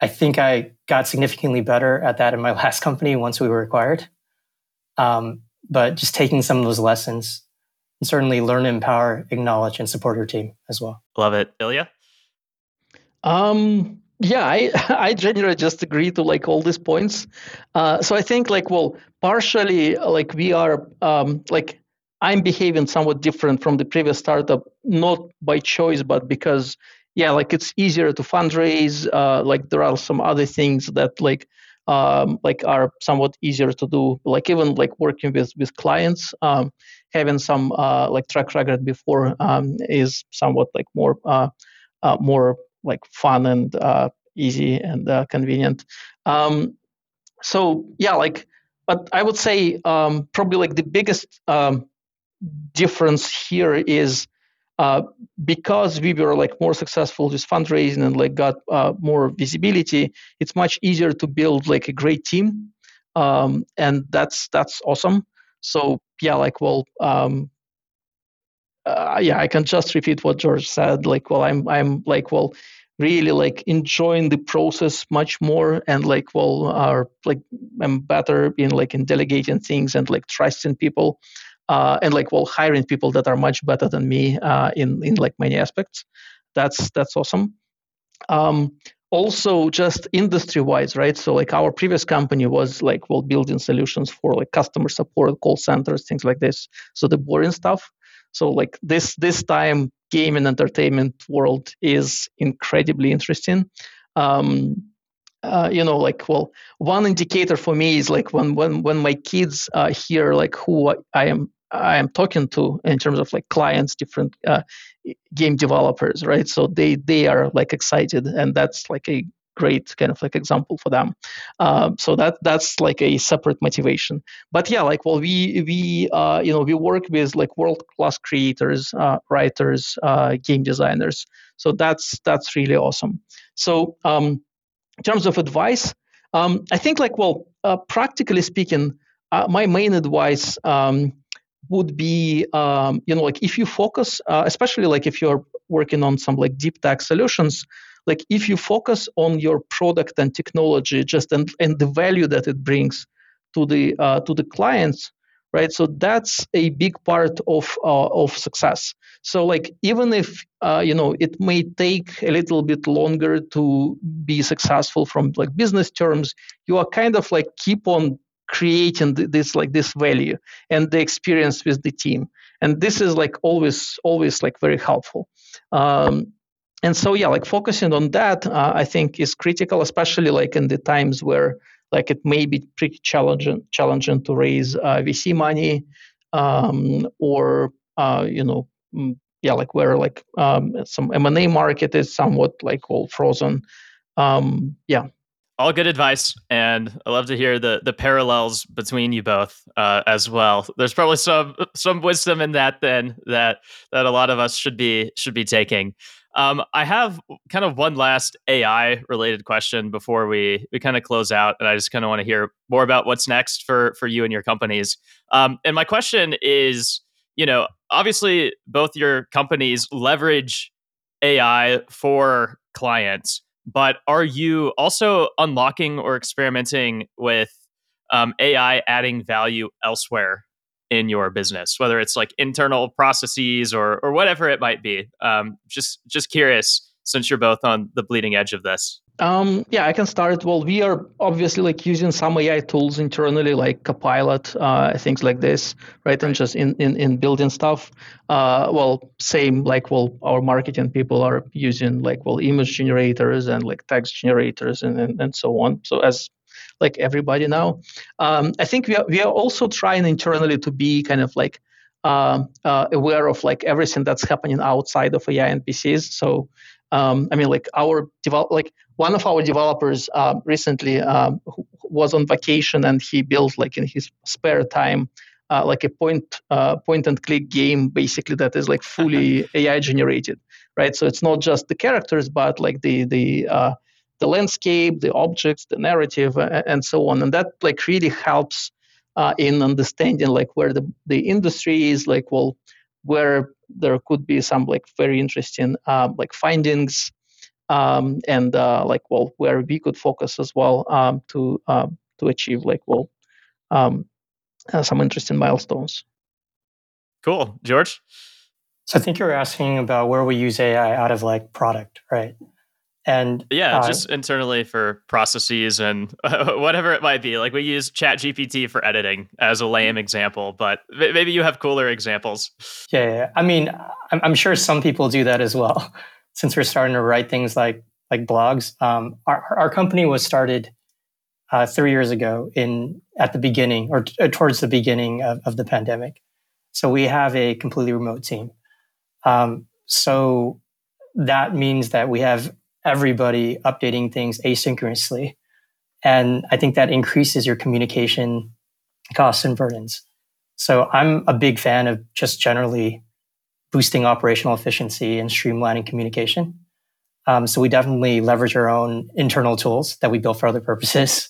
I think I got significantly better at that in my last company once we were acquired. Um, but just taking some of those lessons and certainly learn, empower, acknowledge, and support your team as well. Love it, Ilya. Um, yeah, I I generally just agree to like all these points. Uh, so I think like well, partially like we are um, like I'm behaving somewhat different from the previous startup, not by choice, but because yeah, like it's easier to fundraise. Uh, like there are some other things that like um, like are somewhat easier to do. Like even like working with with clients, um, having some uh, like track record before um, is somewhat like more uh, uh more like fun and uh, easy and uh, convenient. Um, so yeah, like but I would say um, probably like the biggest um, difference here is uh, because we were like more successful with fundraising and like got uh, more visibility, it's much easier to build like a great team, um, and that's that's awesome. So yeah, like well, um, uh, yeah, I can just repeat what George said. Like, well, I'm I'm like well, really like enjoying the process much more, and like well, are like I'm better in like in delegating things and like trusting people uh, and like well hiring people that are much better than me uh, in in like many aspects. That's that's awesome. Um, also just industry wise right so like our previous company was like well building solutions for like customer support call centers things like this so the boring stuff so like this this time game and entertainment world is incredibly interesting um, uh, you know like well one indicator for me is like when when when my kids uh, hear like who i am I am talking to in terms of like clients, different uh, game developers, right? So they they are like excited, and that's like a great kind of like example for them. Um, so that that's like a separate motivation. But yeah, like well, we we uh, you know we work with like world class creators, uh, writers, uh, game designers. So that's that's really awesome. So um, in terms of advice, um, I think like well, uh, practically speaking, uh, my main advice. Um, would be um, you know like if you focus uh, especially like if you're working on some like deep tech solutions like if you focus on your product and technology just and, and the value that it brings to the uh, to the clients right? So that's a big part of uh, of success. So like even if uh, you know it may take a little bit longer to be successful from like business terms you are kind of like keep on creating this like this value and the experience with the team. And this is like always always like very helpful. Um, and so yeah, like focusing on that, uh, I think is critical, especially like in the times where like it may be pretty challenging challenging to raise uh, VC money, um, or uh, you know, mm, yeah, like where like um, some M and A market is somewhat like all frozen. Um, yeah, all good advice, and I love to hear the the parallels between you both uh, as well. There's probably some some wisdom in that then that that a lot of us should be should be taking. Um, I have kind of one last AI related question before we we kind of close out, and I just kind of want to hear more about what's next for for you and your companies. Um, and my question is, you know, obviously both your companies leverage AI for clients, but are you also unlocking or experimenting with um, AI adding value elsewhere in your business, whether it's like internal processes or or whatever it might be. Um, just just curious, since you're both on the bleeding edge of this. Um, yeah, I can start. Well, we are obviously like using some AI tools internally, like Copilot, uh, things like this, right? And just in in, in building stuff. Uh, well, same like well, our marketing people are using like well image generators and like text generators and and, and so on. So as like everybody now. Um, I think we are, we are also trying internally to be kind of like uh, uh, aware of like everything that's happening outside of AI NPCs. So um, I mean, like our develop, like one of our developers uh, recently um, was on vacation and he built like in his spare time. Uh, like a point uh, point and click game basically that is like fully AI generated, right? So it's not just the characters, but like the the uh, the landscape, the objects, the narrative, and so on. And that like really helps uh, in understanding like where the, the industry is, like well, where there could be some like very interesting um, like findings, um, and uh, like well, where we could focus as well um, to um, to achieve like well um, uh, some interesting milestones. Cool, George. So I think you're asking about where we use AI out of like product, right? And yeah, uh, just internally for processes and whatever it might be. Like we use Chat GPT for editing as a lame example, but maybe you have cooler examples. Yeah, yeah. I mean, I'm, I'm, sure some people do that as well. Since we're starting to write things like like blogs, um, our our company was started uh, three years ago in at the beginning or t- uh, towards the beginning of, of the pandemic. So we have a completely remote team. Um, so that means that we have everybody updating things asynchronously. And I think that increases your communication costs and burdens. So I'm a big fan of just generally boosting operational efficiency and streamlining communication. Um, so we definitely leverage our own internal tools that we built for other purposes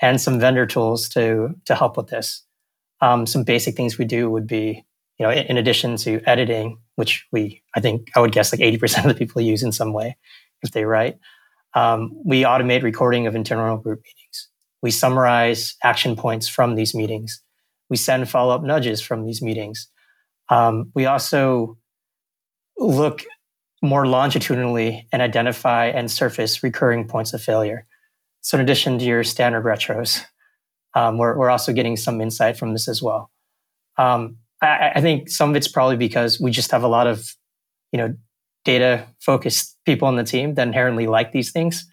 and some vendor tools to, to help with this. Um, some basic things we do would be, you know, in, in addition to editing, which we, I think I would guess like 80% of the people use in some way, if they write. Um, we automate recording of internal group meetings. We summarize action points from these meetings. We send follow up nudges from these meetings. Um, we also look more longitudinally and identify and surface recurring points of failure. So, in addition to your standard retros, um, we're, we're also getting some insight from this as well. Um, I, I, think some of it's probably because we just have a lot of, you know, data focused people on the team that inherently like these things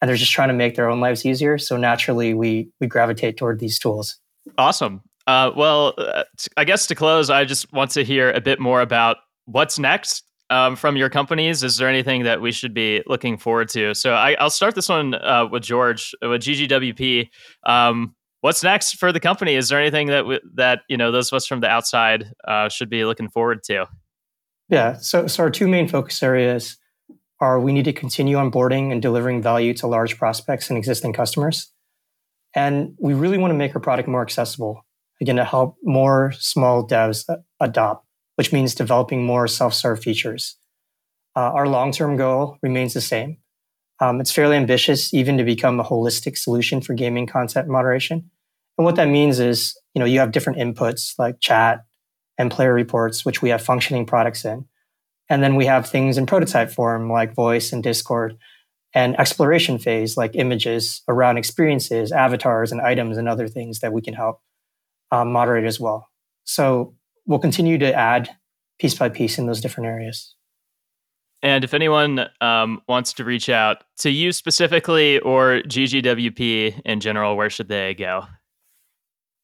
and they're just trying to make their own lives easier so naturally we we gravitate toward these tools awesome uh, well uh, i guess to close i just want to hear a bit more about what's next um, from your companies. Is there anything that we should be looking forward to? So I, will start this one uh, with george with ggwp um, what's next for the company? Is there anything that w- that you know those of us from the outside uh, should be looking forward to? Yeah. So, so our two main focus areas are we need to continue onboarding and delivering value to large prospects and existing customers. And we really want to make our product more accessible, again, to help more small devs adopt, which means developing more self serve features. Uh, our long term goal remains the same. Um, it's fairly ambitious, even to become a holistic solution for gaming content moderation. And what that means is, you know, you have different inputs like chat, and player reports, which we have functioning products in. And then we have things in prototype form like voice and Discord, and exploration phase like images around experiences, avatars, and items and other things that we can help um, moderate as well. So we'll continue to add piece by piece in those different areas. And if anyone um, wants to reach out to you specifically or GGWP in general, where should they go?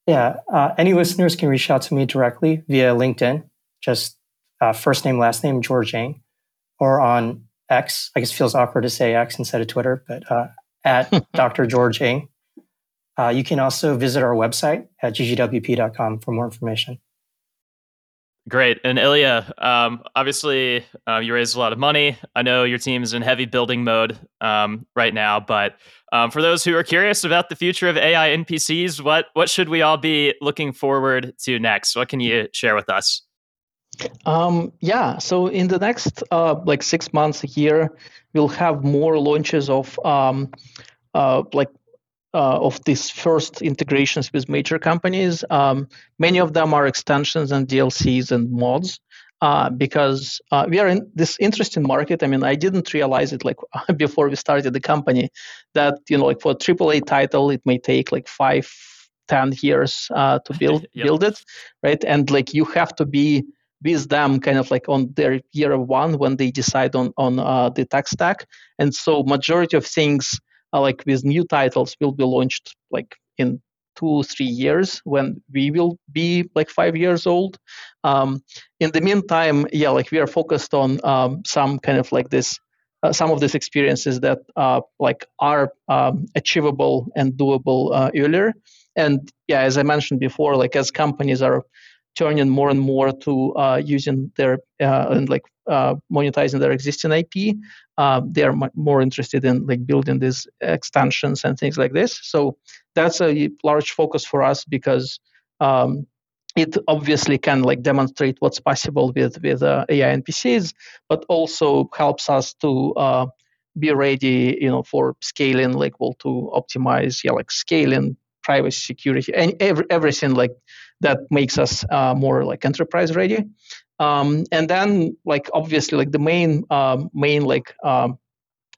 Yeah, uh, any listeners can reach out to me directly via LinkedIn, just uh, first name, last name, George Ng, or on X. I guess it feels awkward to say X instead of Twitter, but uh, at Dr. George Ng. Uh, you can also visit our website at ggwp.com for more information. Great. And Ilya, um, obviously, uh, you raised a lot of money. I know your team is in heavy building mode um, right now, but um, for those who are curious about the future of AI NPCs, what what should we all be looking forward to next? What can you share with us? Um, yeah, so in the next uh, like six months, a year, we'll have more launches of um, uh, like uh, of these first integrations with major companies. Um, many of them are extensions and DLCs and mods. Uh, because uh, we are in this interesting market. I mean, I didn't realize it like before we started the company that you know, like for a AAA title, it may take like five, ten years uh, to build yep. build it, right? And like you have to be with them kind of like on their year one when they decide on on uh, the tech stack. And so majority of things like with new titles will be launched like in two three years when we will be like five years old. Um, in the meantime yeah like we are focused on um, some kind of like this uh, some of these experiences that uh, like are um, achievable and doable uh, earlier. And yeah as i mentioned before like as companies are turning more and more to uh, using their uh, and like uh, monetizing their existing IP. Uh, they are m- more interested in like building these extensions and things like this. So that's a large focus for us because um, it obviously can like demonstrate what's possible with with uh, AI NPCs, but also helps us to uh, be ready, you know, for scaling, like well, to optimize, yeah, like scaling, privacy, security, and every, everything like that makes us uh, more like enterprise ready. Um, and then like obviously like the main um, main like um,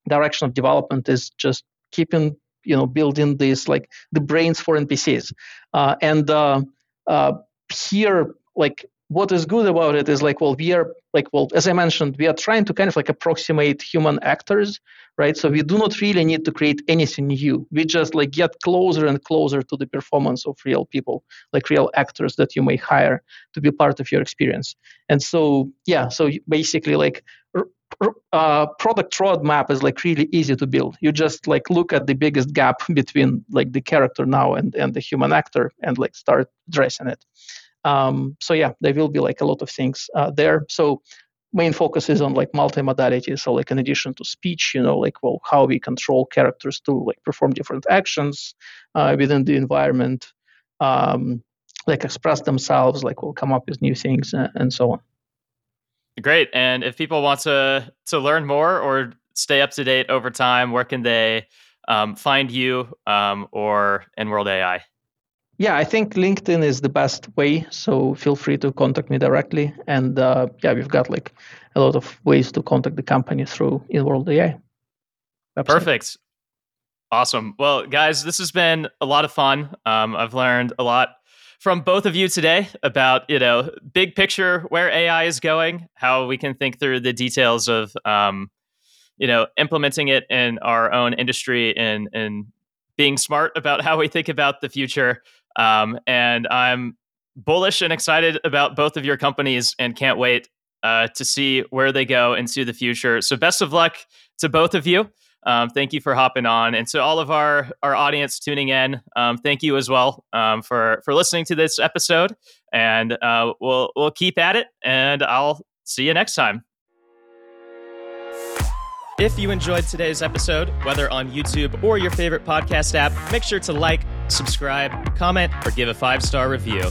direction of development is just keeping you know building this like the brains for npcs uh, and uh, uh, here like what is good about it is like well we are like well as i mentioned we are trying to kind of like approximate human actors right so we do not really need to create anything new we just like get closer and closer to the performance of real people like real actors that you may hire to be part of your experience and so yeah so basically like uh, product roadmap is like really easy to build. You just like look at the biggest gap between like the character now and, and the human actor and like start addressing it. Um, so yeah, there will be like a lot of things uh, there. So main focus is on like multimodality. So like in addition to speech, you know, like well, how we control characters to like perform different actions uh, within the environment, um, like express themselves, like we'll come up with new things uh, and so on. Great. And if people want to to learn more or stay up to date over time, where can they um, find you um, or Inworld AI? Yeah, I think LinkedIn is the best way. So feel free to contact me directly. And uh, yeah, we've got like a lot of ways to contact the company through Inworld AI. Website. Perfect. Awesome. Well, guys, this has been a lot of fun. Um, I've learned a lot from both of you today about you know big picture where AI is going, how we can think through the details of um, you know implementing it in our own industry and and being smart about how we think about the future. Um, and I'm bullish and excited about both of your companies and can't wait uh, to see where they go into the future. So, best of luck to both of you. Um, thank you for hopping on, and to all of our our audience tuning in. Um, thank you as well um, for for listening to this episode, and uh, we'll we'll keep at it. And I'll see you next time. If you enjoyed today's episode, whether on YouTube or your favorite podcast app, make sure to like, subscribe, comment, or give a five star review.